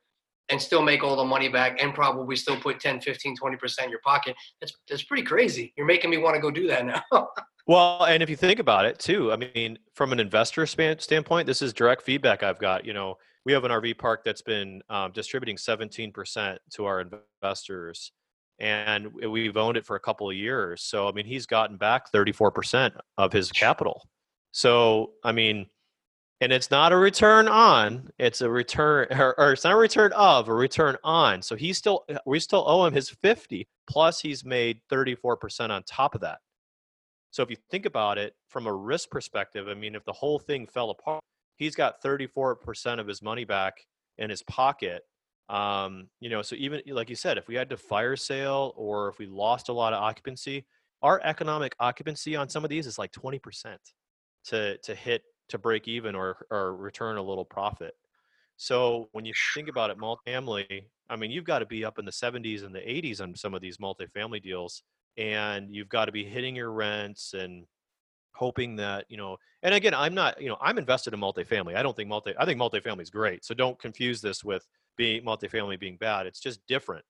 and still make all the money back and probably still put 10 15 20% in your pocket. That's that's pretty crazy. You're making me want to go do that now well and if you think about it too i mean from an investor standpoint this is direct feedback i've got you know we have an rv park that's been um, distributing 17% to our investors and we've owned it for a couple of years so i mean he's gotten back 34% of his capital. So i mean and it's not a return on it's a return or, or, it's not a return of a return on so he's still uh, we still owe him his 50 plus he's made 34% on top of that so if you think about it from a risk perspective i mean if the whole thing fell apart he's got 34% of his money back in his pocket um, you know so even like you said if we had to fire sale or if we lost a lot of occupancy our economic occupancy on some of these is like 20% to to hit to break even or or return a little profit. So when you think about it, multifamily, I mean, you've got to be up in the 70s and the 80s on some of these multifamily deals, and you've got to be hitting your rents and hoping that you know and again i'm not you know i'm invested in multifamily. I don't think multi i think multifamily is great so don't confuse this with being multifamily being bad. It's just different.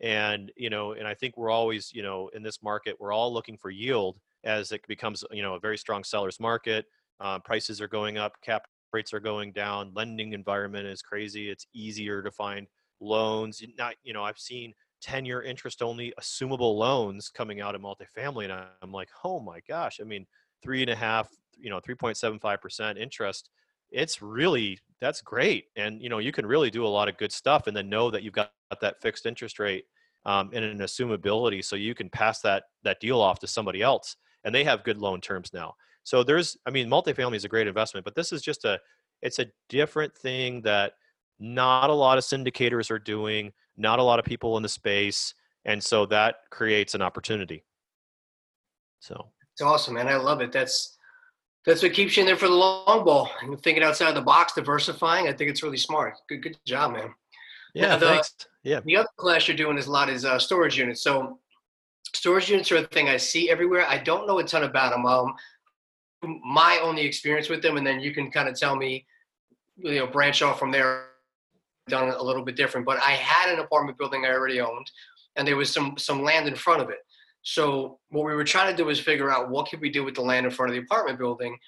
And you know and i think we're always you know in this market we're all looking for yield as it becomes you know a very strong sellers market. Uh, prices are going up cap rates are going down lending environment is crazy. It's easier to find loans. Not you know i've seen 10 year interest only assumable loans coming out of multifamily and i'm like oh my gosh. I mean three and a half you know 3.75% interest it's really that's great and you know you can really do a lot of good stuff and then know that you've got that fixed interest rate um, and an assumability so you can pass that that deal off to somebody else and they have good loan terms now. So there's i mean multifamily is a great investment but this is just a it's a different thing that not a lot of syndicators are doing not a lot of people in the space and so that creates an opportunity. So. It's awesome man i love it that's that's what keeps you in there for the long ball thinking outside the box diversifying i think it's really smart good good job man. Yeah the, thanks yeah. the other class you're doing is a lot is uh, storage units so storage units are a thing i see everywhere i don't know a ton about them um, my only experience with them and then you can kind of tell me you know branch off from there done a little bit different but i had an apartment building i already owned and there was some some land in front of it so what we were trying to do was figure out what could we do with the land in front of the apartment building,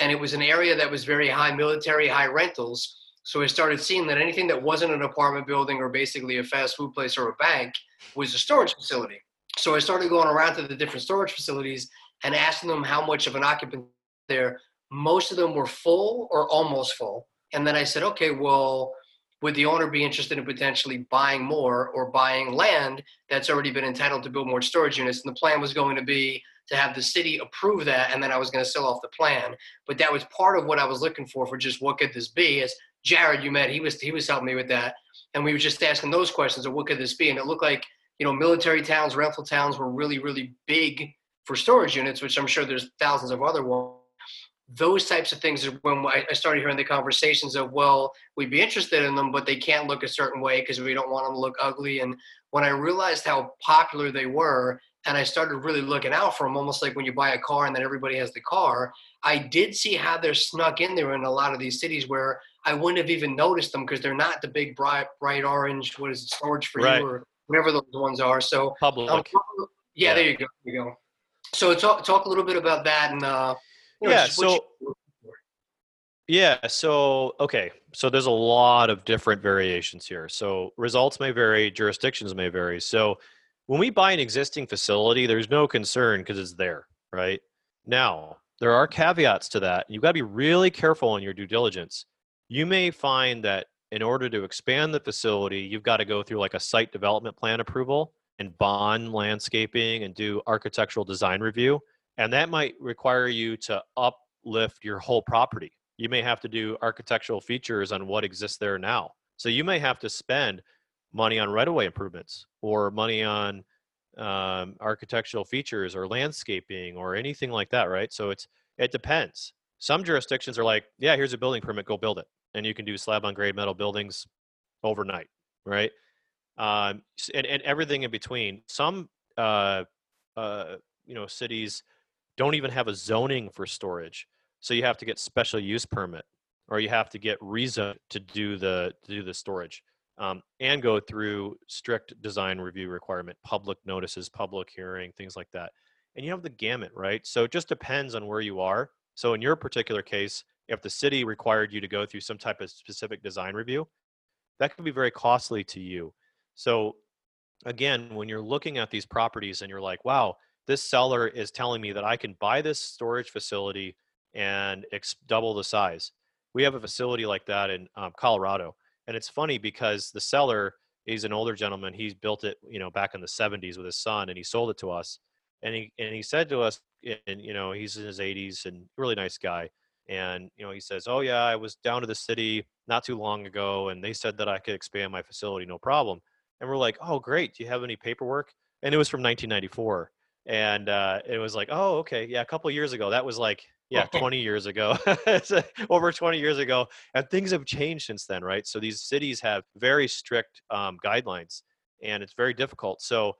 and it was an area that was very high military, high rentals. So I started seeing that anything that wasn't an apartment building or basically a fast food place or a bank was a storage facility. So I started going around to the different storage facilities and asking them how much of an occupant there. Most of them were full or almost full. And then I said, okay, well, would the owner be interested in potentially buying more or buying land that's already been entitled to build more storage units? And the plan was going to be to have the city approve that, and then I was going to sell off the plan. But that was part of what I was looking for for just what could this be? As Jared, you met, he was he was helping me with that, and we were just asking those questions of what could this be? And it looked like you know military towns, rental towns were really really big for storage units, which I'm sure there's thousands of other ones those types of things is when I started hearing the conversations of, well, we'd be interested in them, but they can't look a certain way because we don't want them to look ugly. And when I realized how popular they were, and I started really looking out for them, almost like when you buy a car and then everybody has the car, I did see how they're snuck in there in a lot of these cities where I wouldn't have even noticed them because they're not the big bright, bright orange, what is it, storage for right. you or whatever those ones are. So, public. Um, yeah, yeah, there you go. There you go. So talk talk a little bit about that and uh, yeah. So. Yeah. So, okay. So there's a lot of different variations here. So results may vary, jurisdictions may vary. So when we buy an existing facility, there's no concern because it's there, right? Now, there are caveats to that. You've got to be really careful in your due diligence. You may find that in order to expand the facility, you've got to go through like a site development plan approval and bond landscaping and do architectural design review and that might require you to uplift your whole property. You may have to do architectural features on what exists there now. So you may have to spend money on right-of-way improvements or money on um, architectural features or landscaping or anything like that right? So it's it depends. Some jurisdictions are like yeah here's a building permit go build it and you can do slab on grade metal buildings overnight right? Um, and, and everything in between. Some uh, uh, you know cities don't even have a zoning for storage. So you have to get special use permit or you have to get rezone to do the to do the storage um, and go through strict design review requirement, public notices, public hearing, things like that. And you have the gamut, right? So it just depends on where you are. So in your particular case, if the city required you to go through some type of specific design review, that could be very costly to you. So again, when you're looking at these properties and you're like, wow, this seller is telling me that I can buy this storage facility and ex- double the size. We have a facility like that in um, Colorado, and it's funny because the seller is an older gentleman. He's built it, you know, back in the 70s with his son, and he sold it to us. And he and he said to us, and you know, he's in his 80s and really nice guy. And you know, he says, "Oh yeah, I was down to the city not too long ago, and they said that I could expand my facility, no problem." And we're like, "Oh great, do you have any paperwork?" And it was from 1994 and uh, it was like, oh, okay, yeah, a couple years ago. That was like, yeah, 20 years ago, over 20 years ago, and things have changed since then, right? So these cities have very strict um, guidelines, and it's very difficult. So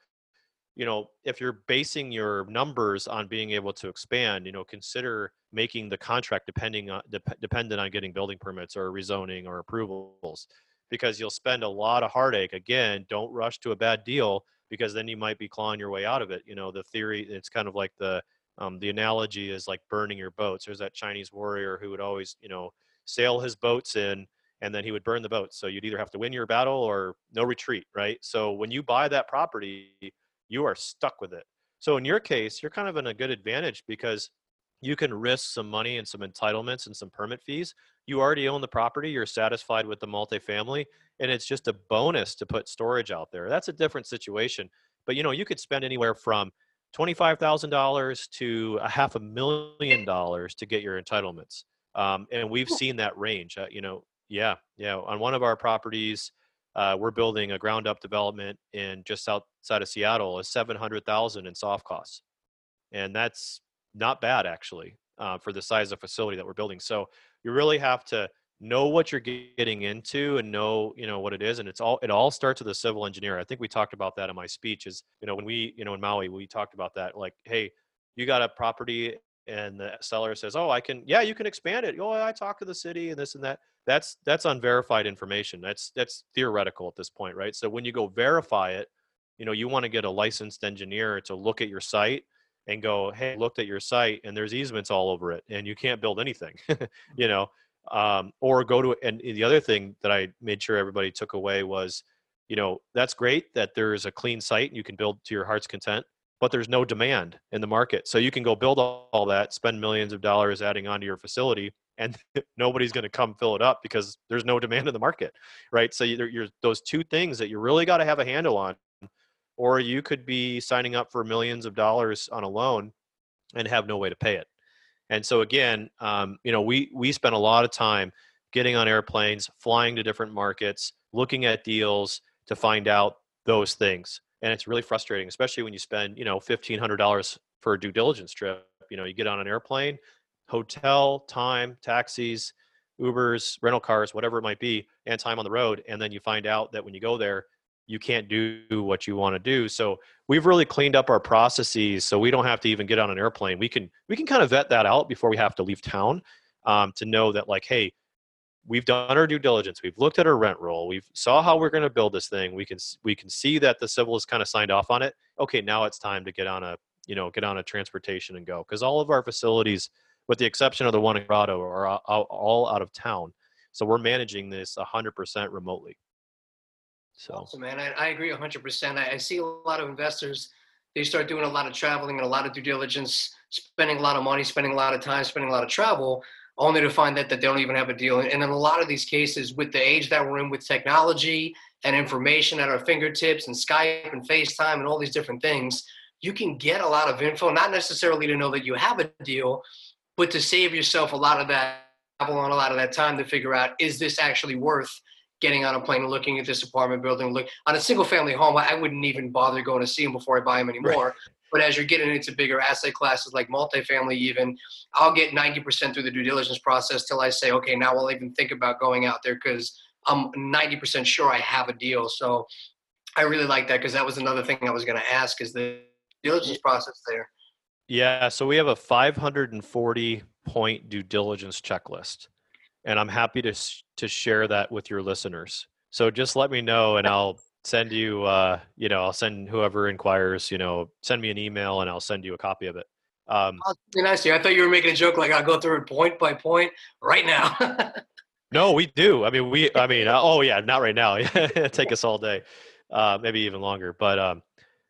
you know, if you're basing your numbers on being able to expand, you know, consider making the contract depending on dep- dependent on getting building permits or rezoning or approvals because you'll spend a lot of heartache again don't rush to a bad deal because then you might be clawing your way out of it you know the theory it's kind of like the um, the analogy is like burning your boats. There's that chinese warrior who would always you know sail his boats in and then he would burn the boats. So you'd either have to win your battle or no retreat right? So when you buy that property you are stuck with it. So in your case you're kind of in a good advantage because you can risk some money and some entitlements and some permit fees. You already own the property, you're satisfied with the multifamily, and it's just a bonus to put storage out there. That's a different situation. But you know, you could spend anywhere from $25,000 to a half a million dollars to get your entitlements. Um, and we've seen that range. Uh, you know, yeah, yeah. On one of our properties, uh, we're building a ground up development in just outside of Seattle, is 700,000 in soft costs. And that's not bad actually uh, for the size of facility that we're building. So you really have to know what you're getting into and know you know what it is and it's all it all starts with a civil engineer i think we talked about that in my speech is you know when we you know in maui we talked about that like hey you got a property and the seller says oh i can yeah you can expand it oh i talked to the city and this and that that's that's unverified information that's that's theoretical at this point right? So when you go verify it you know you want to get a licensed engineer to look at your site and go, hey, looked at your site and there's easements all over it and you can't build anything, you know, um, or go to, and the other thing that I made sure everybody took away was, you know, that's great that there's a clean site and you can build to your heart's content, but there's no demand in the market. So you can go build all that, spend millions of dollars adding onto your facility and nobody's going to come fill it up because there's no demand in the market, right? So you're, you're those two things that you really got to have a handle on or you could be signing up for millions of dollars on a loan and have no way to pay it. And so again, um, you know, we we spent a lot of time getting on airplanes, flying to different markets, looking at deals to find out those things. And it's really frustrating, especially when you spend, you know, fifteen hundred dollars for a due diligence trip. You know, you get on an airplane, hotel, time, taxis, Ubers, rental cars, whatever it might be, and time on the road, and then you find out that when you go there, you can't do what you want to do so we've really cleaned up our processes so we don't have to even get on an airplane. We can we can kind of vet that out before we have to leave town um, to know that like hey we've done our due diligence we've looked at our rent roll we've saw how we're going to build this thing we can we can see that the civil is kind of signed off on it okay now it's time to get on a you know get on a transportation and go. Because all of our facilities with the exception of the one in Grotto are all out of town so we're managing this 100% remotely so, awesome, man, I, I agree 100%. I, I see a lot of investors, they start doing a lot of traveling and a lot of due diligence, spending a lot of money, spending a lot of time, spending a lot of travel, only to find that, that they don't even have a deal. And in a lot of these cases, with the age that we're in with technology and information at our fingertips and Skype and FaceTime and all these different things, you can get a lot of info, not necessarily to know that you have a deal, but to save yourself a lot of that travel and a lot of that time to figure out is this actually worth getting on a plane and looking at this apartment building. Look on a single family home, I wouldn't even bother going to see them before I buy them anymore. Right. But as you're getting into bigger asset classes like multifamily, even I'll get 90% through the due diligence process till I say, okay, now I'll even think about going out there because I'm 90% sure I have a deal. So I really like that because that was another thing I was going to ask is the diligence process there. Yeah, so we have a 540 point due diligence checklist and I'm happy to to share that with your listeners. So just let me know, and I'll send you. Uh, you know, I'll send whoever inquires. You know, send me an email, and I'll send you a copy of it. Um, oh, nice. I thought you were making a joke, like I'll go through it point by point right now. no, we do. I mean, we. I mean, oh yeah, not right now. Take us all day, uh, maybe even longer. But um,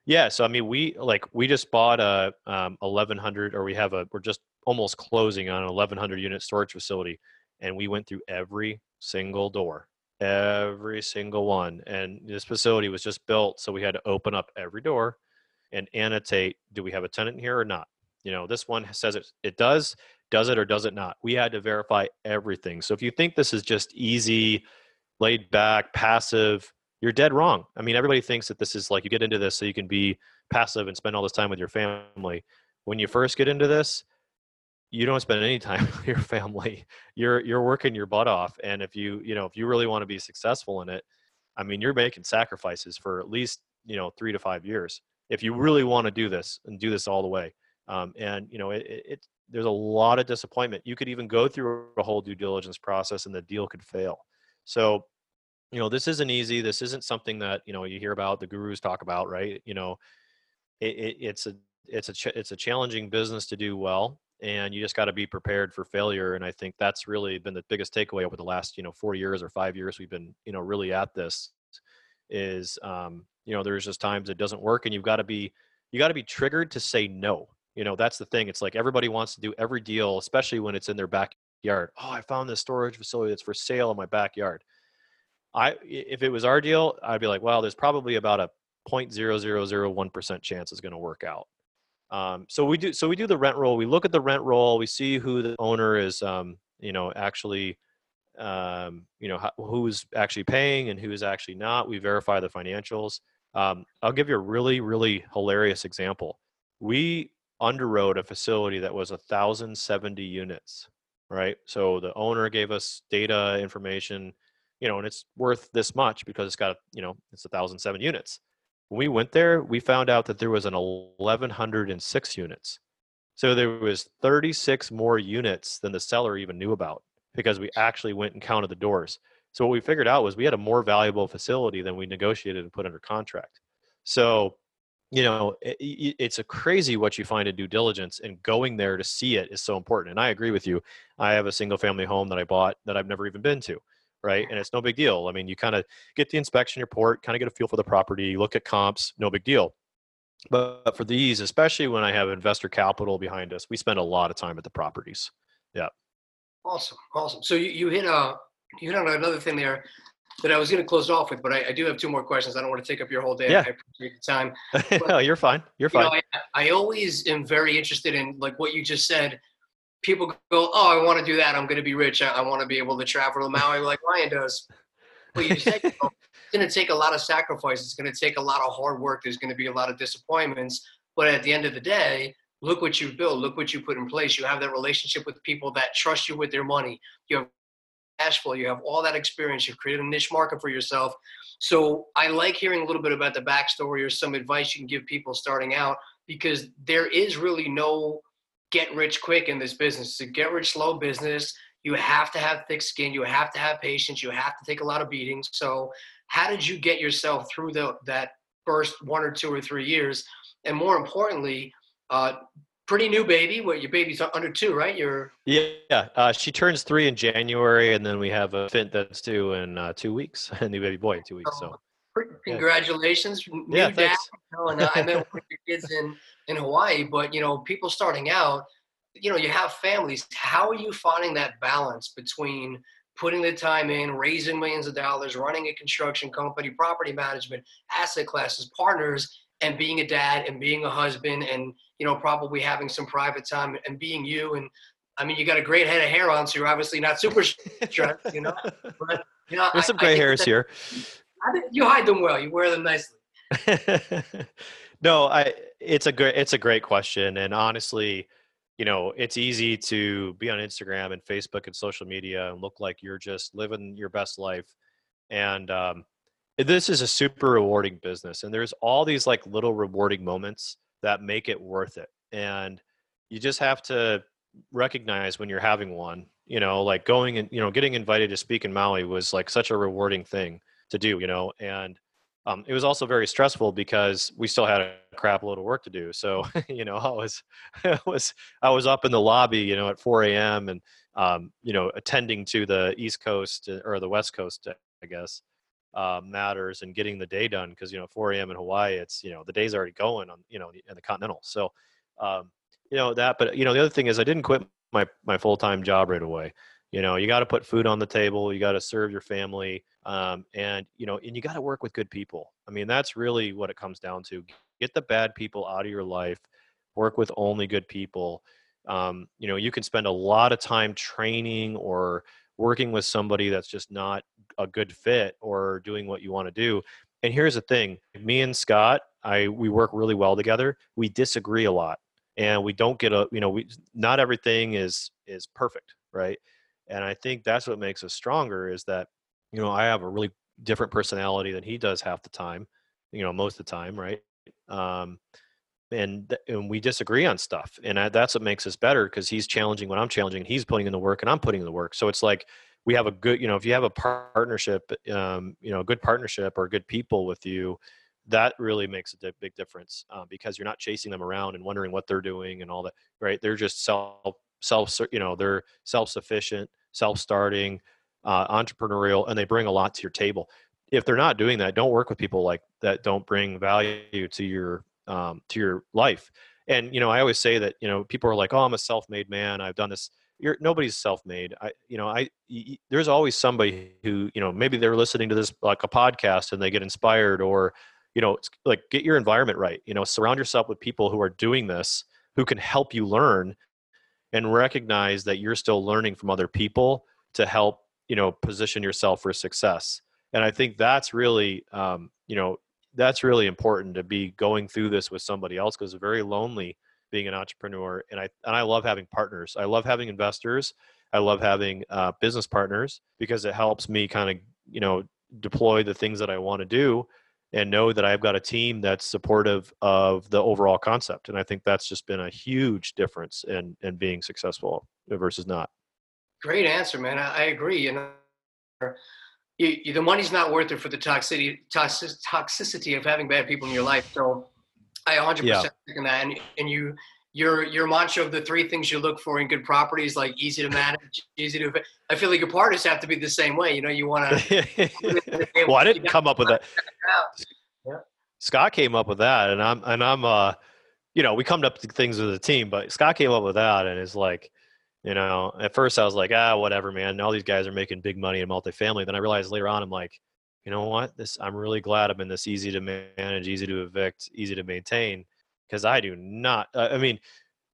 yeah. So I mean, we like we just bought a um, 1100, or we have a. We're just almost closing on an 1100 unit storage facility and we went through every single door every single one and this facility was just built so we had to open up every door and annotate do we have a tenant here or not? You know this one says it it does does it or does it not? We had to verify everything. So if you think this is just easy laid back passive you're dead wrong. I mean everybody thinks that this is like you get into this so you can be passive and spend all this time with your family. When you first get into this you don't spend any time with your family you're you're working your butt off and if you you know if you really want to be successful in it i mean you're making sacrifices for at least you know 3 to 5 years if you really want to do this and do this all the way. Um, and you know, it, it, there's a lot of disappointment. You could even go through a whole due diligence process and the deal could fail. So, you know, this isn't easy. This isn't something that you know you hear about the gurus talk about, right? You know, it, it, it's a it's a ch- it's a challenging business to do well and you just got to be prepared for failure and i think that's really been the biggest takeaway over the last you know four years or five years we've been you know really at this is um, you know there's just times it doesn't work and you've got to be you got to be triggered to say no you know that's the thing it's like everybody wants to do every deal especially when it's in their backyard oh i found this storage facility that's for sale in my backyard. I if it was our deal i'd be like well there's probably about a 0.0001% chance it's going to work out um, so we do so we do the rent roll we look at the rent roll we see who the owner is um, you know actually um, you know who's actually paying and who's actually not we verify the financials. Um, i'll give you a really really hilarious example. We underwrote a facility that was 1070 units right? So the owner gave us data information you know and it's worth this much because it's got you know it's 1007 units when we went there we found out that there was an 1106 units so there was 36 more units than the seller even knew about because we actually went and counted the doors. So what we figured out was we had a more valuable facility than we negotiated and put under contract. So, you know, it, it's a crazy what you find in due diligence, and going there to see it is so important. And I agree with you. I have a single family home that I bought that I've never even been to, right? And it's no big deal. I mean, you kind of get the inspection report, kind of get a feel for the property, look at comps, no big deal. But for these, especially when I have investor capital behind us, we spend a lot of time at the properties. Yeah. Awesome, awesome. So you, you hit a you hit on another thing there that I was going to close off with, but I, I, do have two more questions. I don't want to take up your whole day. Yeah. I appreciate the time. But, no, you're fine. You're fine. You know, I, I, always am very interested in like what you just said. People go, "Oh, I want to do that. I'm going to be rich. I, I want to be able to travel to Maui like Ryan does." But you it's going to take a lot of sacrifice. It's going to take a lot of hard work. There's going to be a lot of disappointments. But at the end of the day, look what you've built look what you put in place you have that relationship with people that trust you with their money you have cash flow you have all that experience you've created a niche market for yourself so i like hearing a little bit about the backstory or some advice you can give people starting out because there is really no get rich quick in this business it's a get rich slow business you have to have thick skin you have to have patience you have to take a lot of beatings so how did you get yourself through the, that first one or two or three years and more importantly uh, pretty new baby. What your baby's under two, right? You're yeah. Uh, she turns three in January, and then we have a fit that's due in uh, two weeks. A new baby boy in two weeks. So oh, congratulations, yeah. new yeah, dad. And I met one of your kids in in Hawaii, but you know, people starting out, you know, you have families. How are you finding that balance between putting the time in, raising millions of dollars, running a construction company, property management, asset classes, partners, and being a dad and being a husband and you know probably having some private time and being you? And I mean you got a great head of hair on so you're obviously not super stressed you know? But you know there's I, some gray hairs that, here. I think you hide them well. You wear them nicely no I it's a great it's a great question and honestly you know it's easy to be on Instagram and Facebook and social media and look like you're just living your best life and um, this is a super rewarding business and there's all these like little rewarding moments that make it worth it and you just have to recognize when you're having one you know like going and you know getting invited to speak in maui was like such a rewarding thing to do you know and um, it was also very stressful because we still had a crap load of work to do so you know i was i was i was up in the lobby you know at 4 a.m and um, you know attending to the east coast uh, or the west coast i guess uh, matters and getting the day done because you know 4 a.m. in Hawaii, it's you know the day's already going on you know in the continental. So um, you know that, but you know the other thing is I didn't quit my my full time job right away. You know you got to put food on the table, you got to serve your family, um, and you know and you got to work with good people. I mean that's really what it comes down to. Get the bad people out of your life. Work with only good people. Um, you know you can spend a lot of time training or working with somebody that's just not a good fit or doing what you want to do. And here's the thing, me and Scott, I we work really well together. We disagree a lot and we don't get a, you know, we not everything is is perfect, right? And I think that's what makes us stronger is that you know, I have a really different personality than he does half the time, you know, most of the time, right? Um, and and we disagree on stuff, and I, that's what makes us better because he's challenging what I'm challenging, he's putting in the work, and I'm putting in the work. So it's like we have a good, you know, if you have a partnership, um, you know, a good partnership or good people with you, that really makes a big difference um, because you're not chasing them around and wondering what they're doing and all that. Right? They're just self self, you know, they're self sufficient, self starting, uh, entrepreneurial, and they bring a lot to your table if they're not doing that, don't work with people like that. Don't bring value to your um, to your life. And you know, I always say that you know people are like, "Oh, I'm a self-made man. I've done this." You're nobody's self-made. I, you know, I y- there's always somebody who you know maybe they're listening to this like a podcast and they get inspired, or you know, like get your environment right. You know, surround yourself with people who are doing this who can help you learn and recognize that you're still learning from other people to help you know position yourself for success. And i think that's really um, you know that's really important to be going through this with somebody else because it's very lonely being an entrepreneur. And i and i love having partners. I love having investors. I love having uh, business partners because it helps me kind of you know deploy the things that i want to do and know that i've got a team that's supportive of the overall concept and i think that's just been a huge difference in in being successful versus not great answer man i, I agree you know you, you, the money's not worth it for the toxicity toxic, toxicity of having bad people in your life. So I 100% yeah. in that. And, and you your your mantra of the three things you look for in good properties, like easy to manage, easy to. I feel like your partners have to be the same way. You know, you want to. well, I didn't come up with that. Scott came up with that, and I'm and I'm uh, you know, we come up to things with the team, but Scott came up with that, and it's like you know, at first I was like, ah, whatever, man. All these guys are making big money in multifamily. Then I realized later on, I'm like, you know what? This I'm really glad I'm in this easy to manage, easy to evict, easy to maintain, because I do not. Uh, I mean,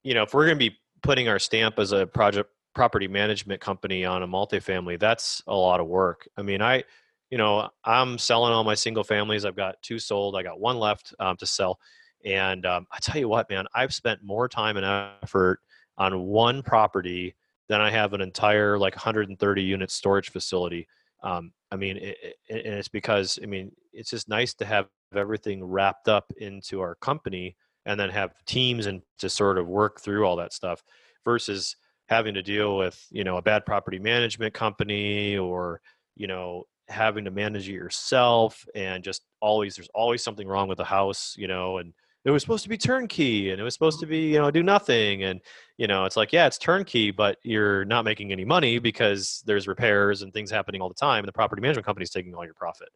you know, if we're going to be putting our stamp as a project property management company on a multifamily, that's a lot of work. I mean, I, you know, I'm selling all my single families. I've got two sold. I got one left um, to sell, and um, I tell you what, man, I've spent more time and effort on one property than I have an entire like 130 unit storage facility. Um, I mean, it, it, and it's because I mean it's just nice to have everything wrapped up into our company and then have teams and to sort of work through all that stuff versus having to deal with you know a bad property management company or you know having to manage it yourself and just always there's always something wrong with the house you know and it was supposed to be turnkey and it was supposed to be you know do nothing and you know it's like yeah it's turnkey but you're not making any money because there's repairs and things happening all the time and the property management company is taking all your profit.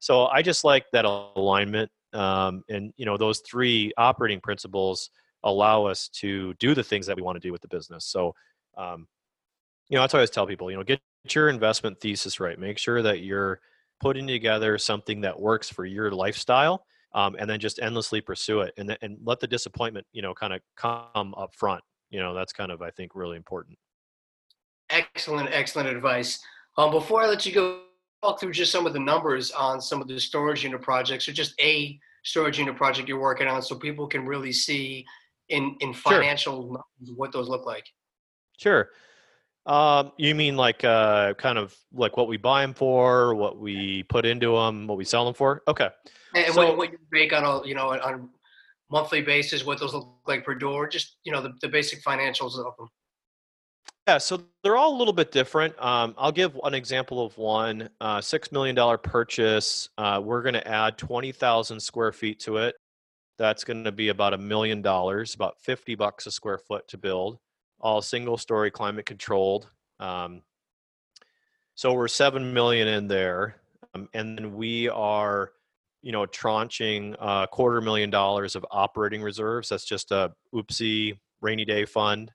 So i just like that alignment um, and you know those three operating principles allow us to do the things that we want to do with the business. So um, you know that's i always tell people you know get your investment thesis right. Make sure that you're putting together something that works for your lifestyle um, and then just endlessly pursue it and, th- and let the disappointment you know kind of come up front. You know that's kind of i think really important. Excellent excellent advice. Um, before i let you go walk through just some of the numbers on some of the storage unit projects or just a storage unit project you're working on so people can really see in in financial sure. what those look like sure um, you mean like uh, kind of like what we buy them for, what we put into them, what we sell them for? Okay. And so, what, what you make on a you know on a monthly basis, what those look like per door, just you know the, the basic financials of them. Yeah, so they're all a little bit different. Um, I'll give an example of one uh, six million dollar purchase. Uh, we're going to add twenty thousand square feet to it. That's going to be about a million dollars, about fifty bucks a square foot to build. All single story, climate controlled. Um, so we're seven million in there, um, and then we are you know, tranching a uh, quarter million dollars of operating reserves. That's just a oopsie rainy day fund.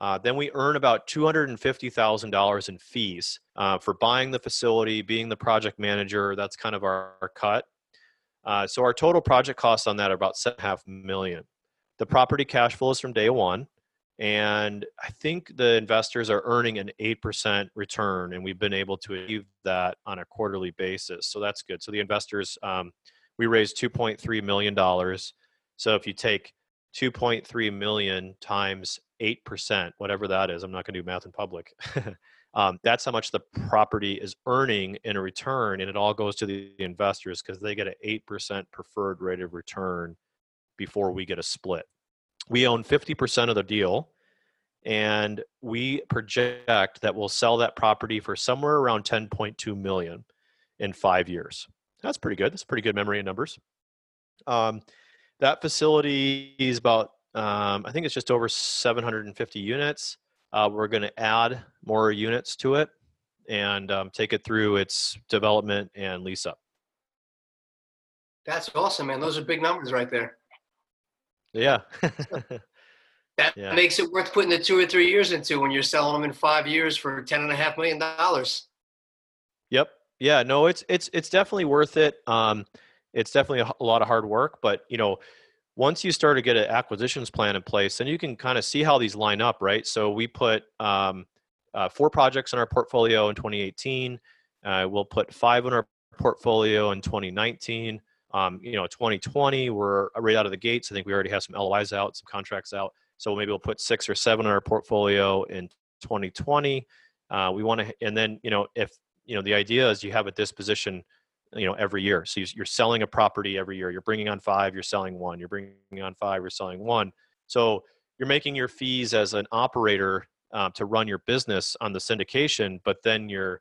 Uh, then we earn about $250,000 in fees uh, for buying the facility, being the project manager. That's kind of our, our cut. Uh, so our total project costs on that are about seven and a half million. The property cash flows from day one and I think the investors are earning an 8% return, and we've been able to achieve that on a quarterly basis. So that's good. So the investors, um, we raised $2.3 million. So if you take 2.3 million times 8%, whatever that is, I'm not going to do math in public. um, that's how much the property is earning in a return, and it all goes to the investors because they get an eight percent preferred rate of return before we get a split. We own fifty percent of the deal, and we project that we'll sell that property for somewhere around ten point two million in five years. That's pretty good. That's pretty good memory of numbers. Um, that facility is about, um, I think it's just over 750 units. Uh, we're going to add more units to it and um, take it through its development and lease up. That's awesome, man. Those are big numbers right there. Yeah. that yeah. makes it worth putting the two or three years into when you're selling them in five years for ten and a half million dollars. Yep. Yeah. No, it's it's it's definitely worth it. Um, it's definitely a, a lot of hard work, but you know, once you start to get an acquisitions plan in place, then you can kind of see how these line up, right? So we put um, uh, four projects in our portfolio in 2018. Uh, we'll put five in our portfolio in 2019. Um, you know, 2020, we're right out of the gates. I think we already have some LOIs out, some contracts out. So maybe we'll put six or seven in our portfolio in 2020. Uh, we want to, and then you know, if you know, the idea is you have a disposition you know every year. So you're selling a property every year. You're bringing on five you're selling one. You're bringing on five you're selling one. So you're making your fees as an operator um, to run your business on the syndication but then you're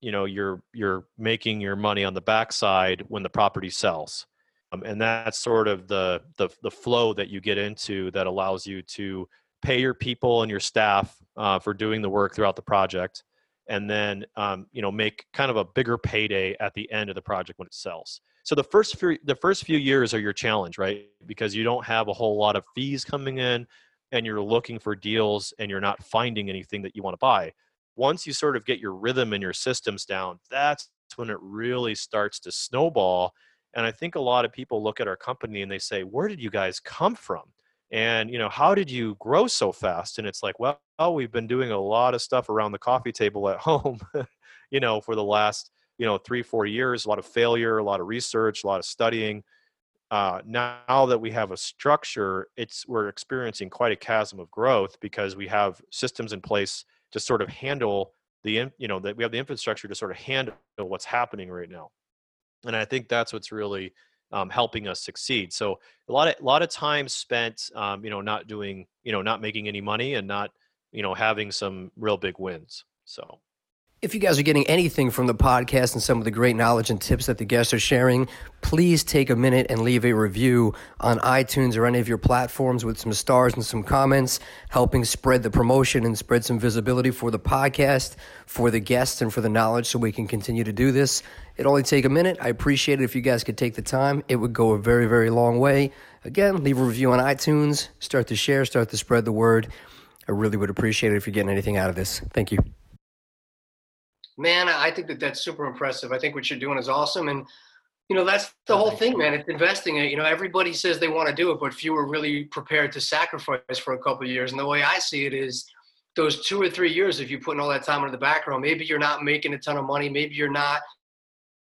you know you're you're making your money on the backside when the property sells. Um, and that's sort of the, the the flow that you get into that allows you to pay your people and your staff uh, for doing the work throughout the project and then um, you know make kind of a bigger payday at the end of the project when it sells. So the first few the first few years are your challenge right? Because you don't have a whole lot of fees coming in and you're looking for deals and you're not finding anything that you want to buy. Once you sort of get your rhythm and your systems down that's when it really starts to snowball and i think a lot of people look at our company and they say where did you guys come from and you know how did you grow so fast? And it's like well we've been doing a lot of stuff around the coffee table at home you know for the last you know three four years a lot of failure a lot of research a lot of studying. Uh, now that we have a structure it's we're experiencing quite a chasm of growth because we have systems in place to sort of handle the you know that we have the infrastructure to sort of handle what's happening right now. And i think that's what's really um, helping us succeed. So a lot of a lot of time spent, um, you know, not doing, you know, not making any money and not, you know, having some real big wins. So. If you guys are getting anything from the podcast and some of the great knowledge and tips that the guests are sharing, please take a minute and leave a review on iTunes or any of your platforms with some stars and some comments, helping spread the promotion and spread some visibility for the podcast, for the guests, and for the knowledge so we can continue to do this. It only take a minute. I appreciate it if you guys could take the time. It would go a very, very long way. Again, leave a review on iTunes, start to share, start to spread the word. I really would appreciate it if you're getting anything out of this. Thank you. Man, I think that that's super impressive. I think what you're doing is awesome. And, you know, that's the whole thing, man. It's investing it. You know, everybody says they want to do it, but few are really prepared to sacrifice for a couple of years. And the way I see it is those two or three years, if you're putting all that time into the background, maybe you're not making a ton of money. Maybe you're not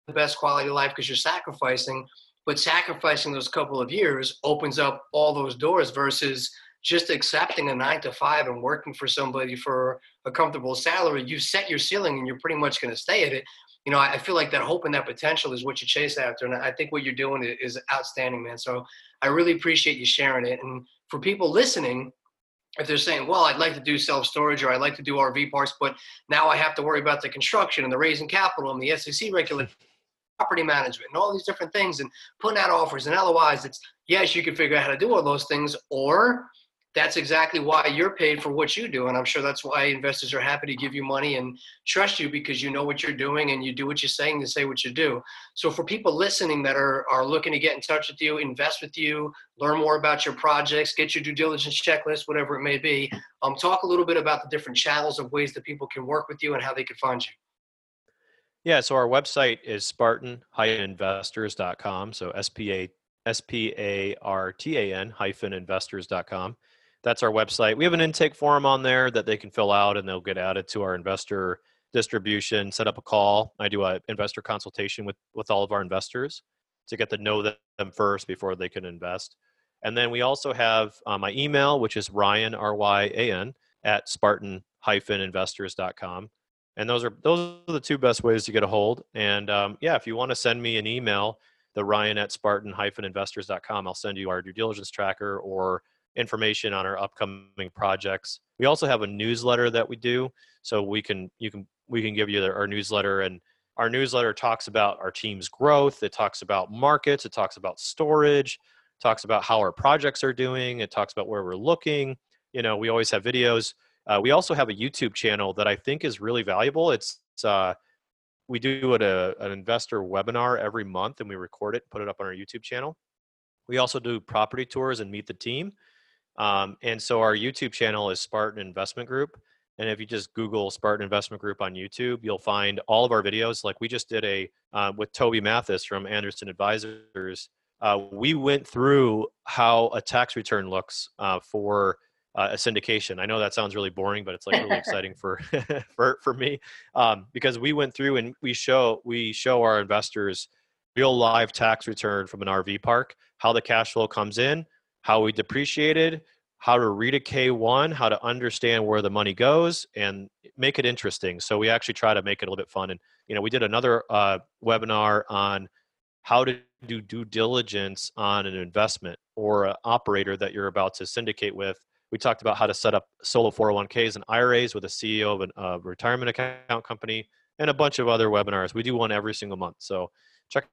the best quality of life because you're sacrificing. But sacrificing those couple of years opens up all those doors versus – just accepting a nine to five and working for somebody for a comfortable salary, you set your ceiling and you're pretty much going to stay at it. You know, I feel like that hope and that potential is what you chase after. And I think what you're doing is outstanding, man. So I really appreciate you sharing it. And for people listening, if they're saying, well, I'd like to do self storage or I'd like to do RV parks, but now I have to worry about the construction and the raising capital and the SEC regulation property management and all these different things and putting out offers and LOIs. It's yes, you can figure out how to do all those things, or that's exactly why you're paid for what you do. And I'm sure that's why investors are happy to give you money and trust you because you know what you're doing and you do what you're saying to say what you do. So for people listening that are, are looking to get in touch with you, invest with you, learn more about your projects, get your due diligence checklist, whatever it may be, um, talk a little bit about the different channels of ways that people can work with you and how they can find you. Yeah, so our website is spartan-investors.com. So S-P-A S-P-A-R-T-A-N hyphen investors.com that's our website. We have an intake form on there that they can fill out and they'll get added to our investor distribution, set up a call. I do an investor consultation with, with all of our investors to get to know them first before they can invest. And then we also have uh, my email, which is Ryan, R Y A N, at Spartan investors.com. And those are those are the two best ways to get a hold. And um, yeah, if you want to send me an email, the Ryan at Spartan-investors.com, I'll send you our due diligence tracker or information on our upcoming projects. We also have a newsletter that we do, so we can you can we can give you our newsletter and our newsletter talks about our team's growth it talks about markets it talks about storage talks about how our projects are doing it talks about where we're looking. You know we always have videos. Uh, we also have a youtube channel that i think is really valuable. It's, it's uh, we do it a, an investor webinar every month and we record it put it up on our youtube channel. We also do property tours and meet the team um, and so our youtube channel is spartan investment group and if you just Google Spartan Investment Group on YouTube, you'll find all of our videos. Like we just did a uh, with Toby Mathis from Anderson Advisors. Uh, we went through how a tax return looks uh, for uh, a syndication. I know that sounds really boring, but it's like really exciting for for for me um, because we went through and we show we show our investors real live tax return from an RV park, how the cash flow comes in, how we depreciated, how to read a K1, how to understand where the money goes, and make it interesting. So we actually try to make it a little bit fun. And you know, we did another uh, webinar on how to do due diligence on an investment or an operator that you're about to syndicate with. We talked about how to set up solo 401ks and IRAs with a CEO of a uh, retirement account company and a bunch of other webinars. We do one every single month. So check.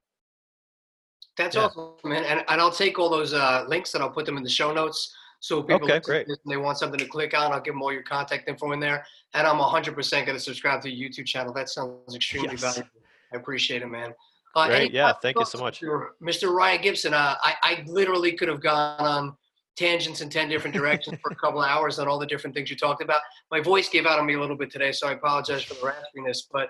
That's yeah. awesome, man. And, and I'll take all those uh, links and I'll put them in the show notes. So people okay, great. they want something to click on, I'll give them all your contact info in there. And I'm 100% going to subscribe to your YouTube channel. That sounds extremely yes. valuable. I appreciate it, man. Uh, great. Yeah, thank you so much. Mr. Ryan Gibson, uh, I, I literally could have gone on tangents in 10 different directions for a couple of hours on all the different things you talked about. My voice gave out on me a little bit today, so I apologize for the raspiness. But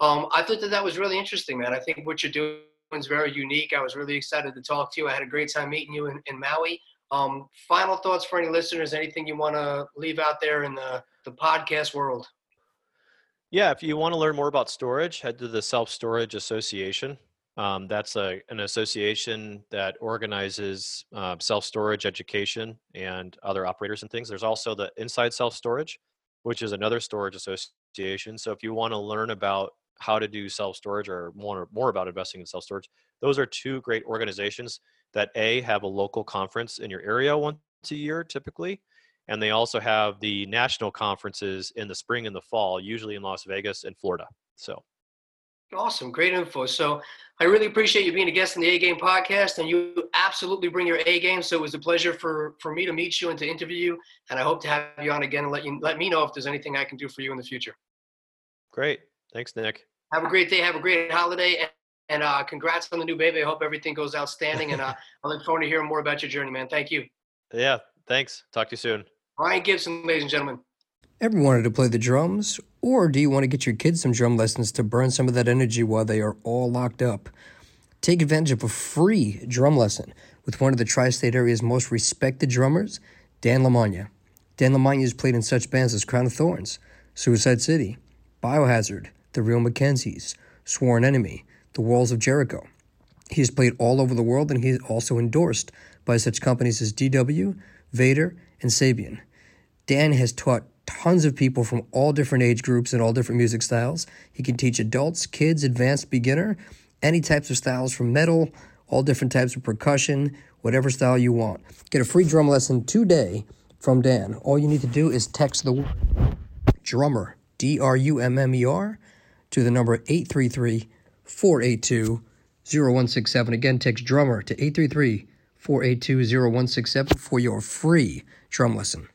um, I thought that that was really interesting, man. I think what you're doing is very unique. I was really excited to talk to you. I had a great time meeting you in, in Maui. Um, final thoughts for any listeners? Anything you want to leave out there in the, the podcast world? Yeah, if you want to learn more about storage, head to the Self Storage Association. Um, that's a, an association that organizes uh, self storage education and other operators and things. There's also the Inside Self Storage, which is another storage association. So if you want to learn about how to do self storage or more, more about investing in self storage, those are two great organizations that A, have a local conference in your area once a year typically. And they also have the national conferences in the spring and the fall, usually in Las Vegas and Florida. So Awesome. Great info. So I really appreciate you being a guest in the A Game podcast and you absolutely bring your A game. So it was a pleasure for, for me to meet you and to interview you. And I hope to have you on again and let you let me know if there's anything I can do for you in the future. Great. Thanks, Nick. Have a great day. Have a great holiday. And and uh, congrats on the new baby. I hope everything goes outstanding. And uh, I look forward to hearing more about your journey, man. Thank you. Yeah, thanks. Talk to you soon. Ryan Gibson, ladies and gentlemen. Ever wanted to play the drums? Or do you want to get your kids some drum lessons to burn some of that energy while they are all locked up? Take advantage of a free drum lesson with one of the tri state area's most respected drummers, Dan Lamagna. Dan Lamagna has played in such bands as Crown of Thorns, Suicide City, Biohazard, The Real Mackenzies, Sworn Enemy, the Walls of Jericho. He has played all over the world and he is also endorsed by such companies as DW, Vater, and Sabian. Dan has taught tons of people from all different age groups and all different music styles. He can teach adults, kids, advanced beginner, any types of styles from metal, all different types of percussion, whatever style you want. Get a free drum lesson today from Dan. All you need to do is text the drummer, D R U M M E R, to the number 833 482 0167. Again, text drummer to 833 482 0167 for your free drum lesson.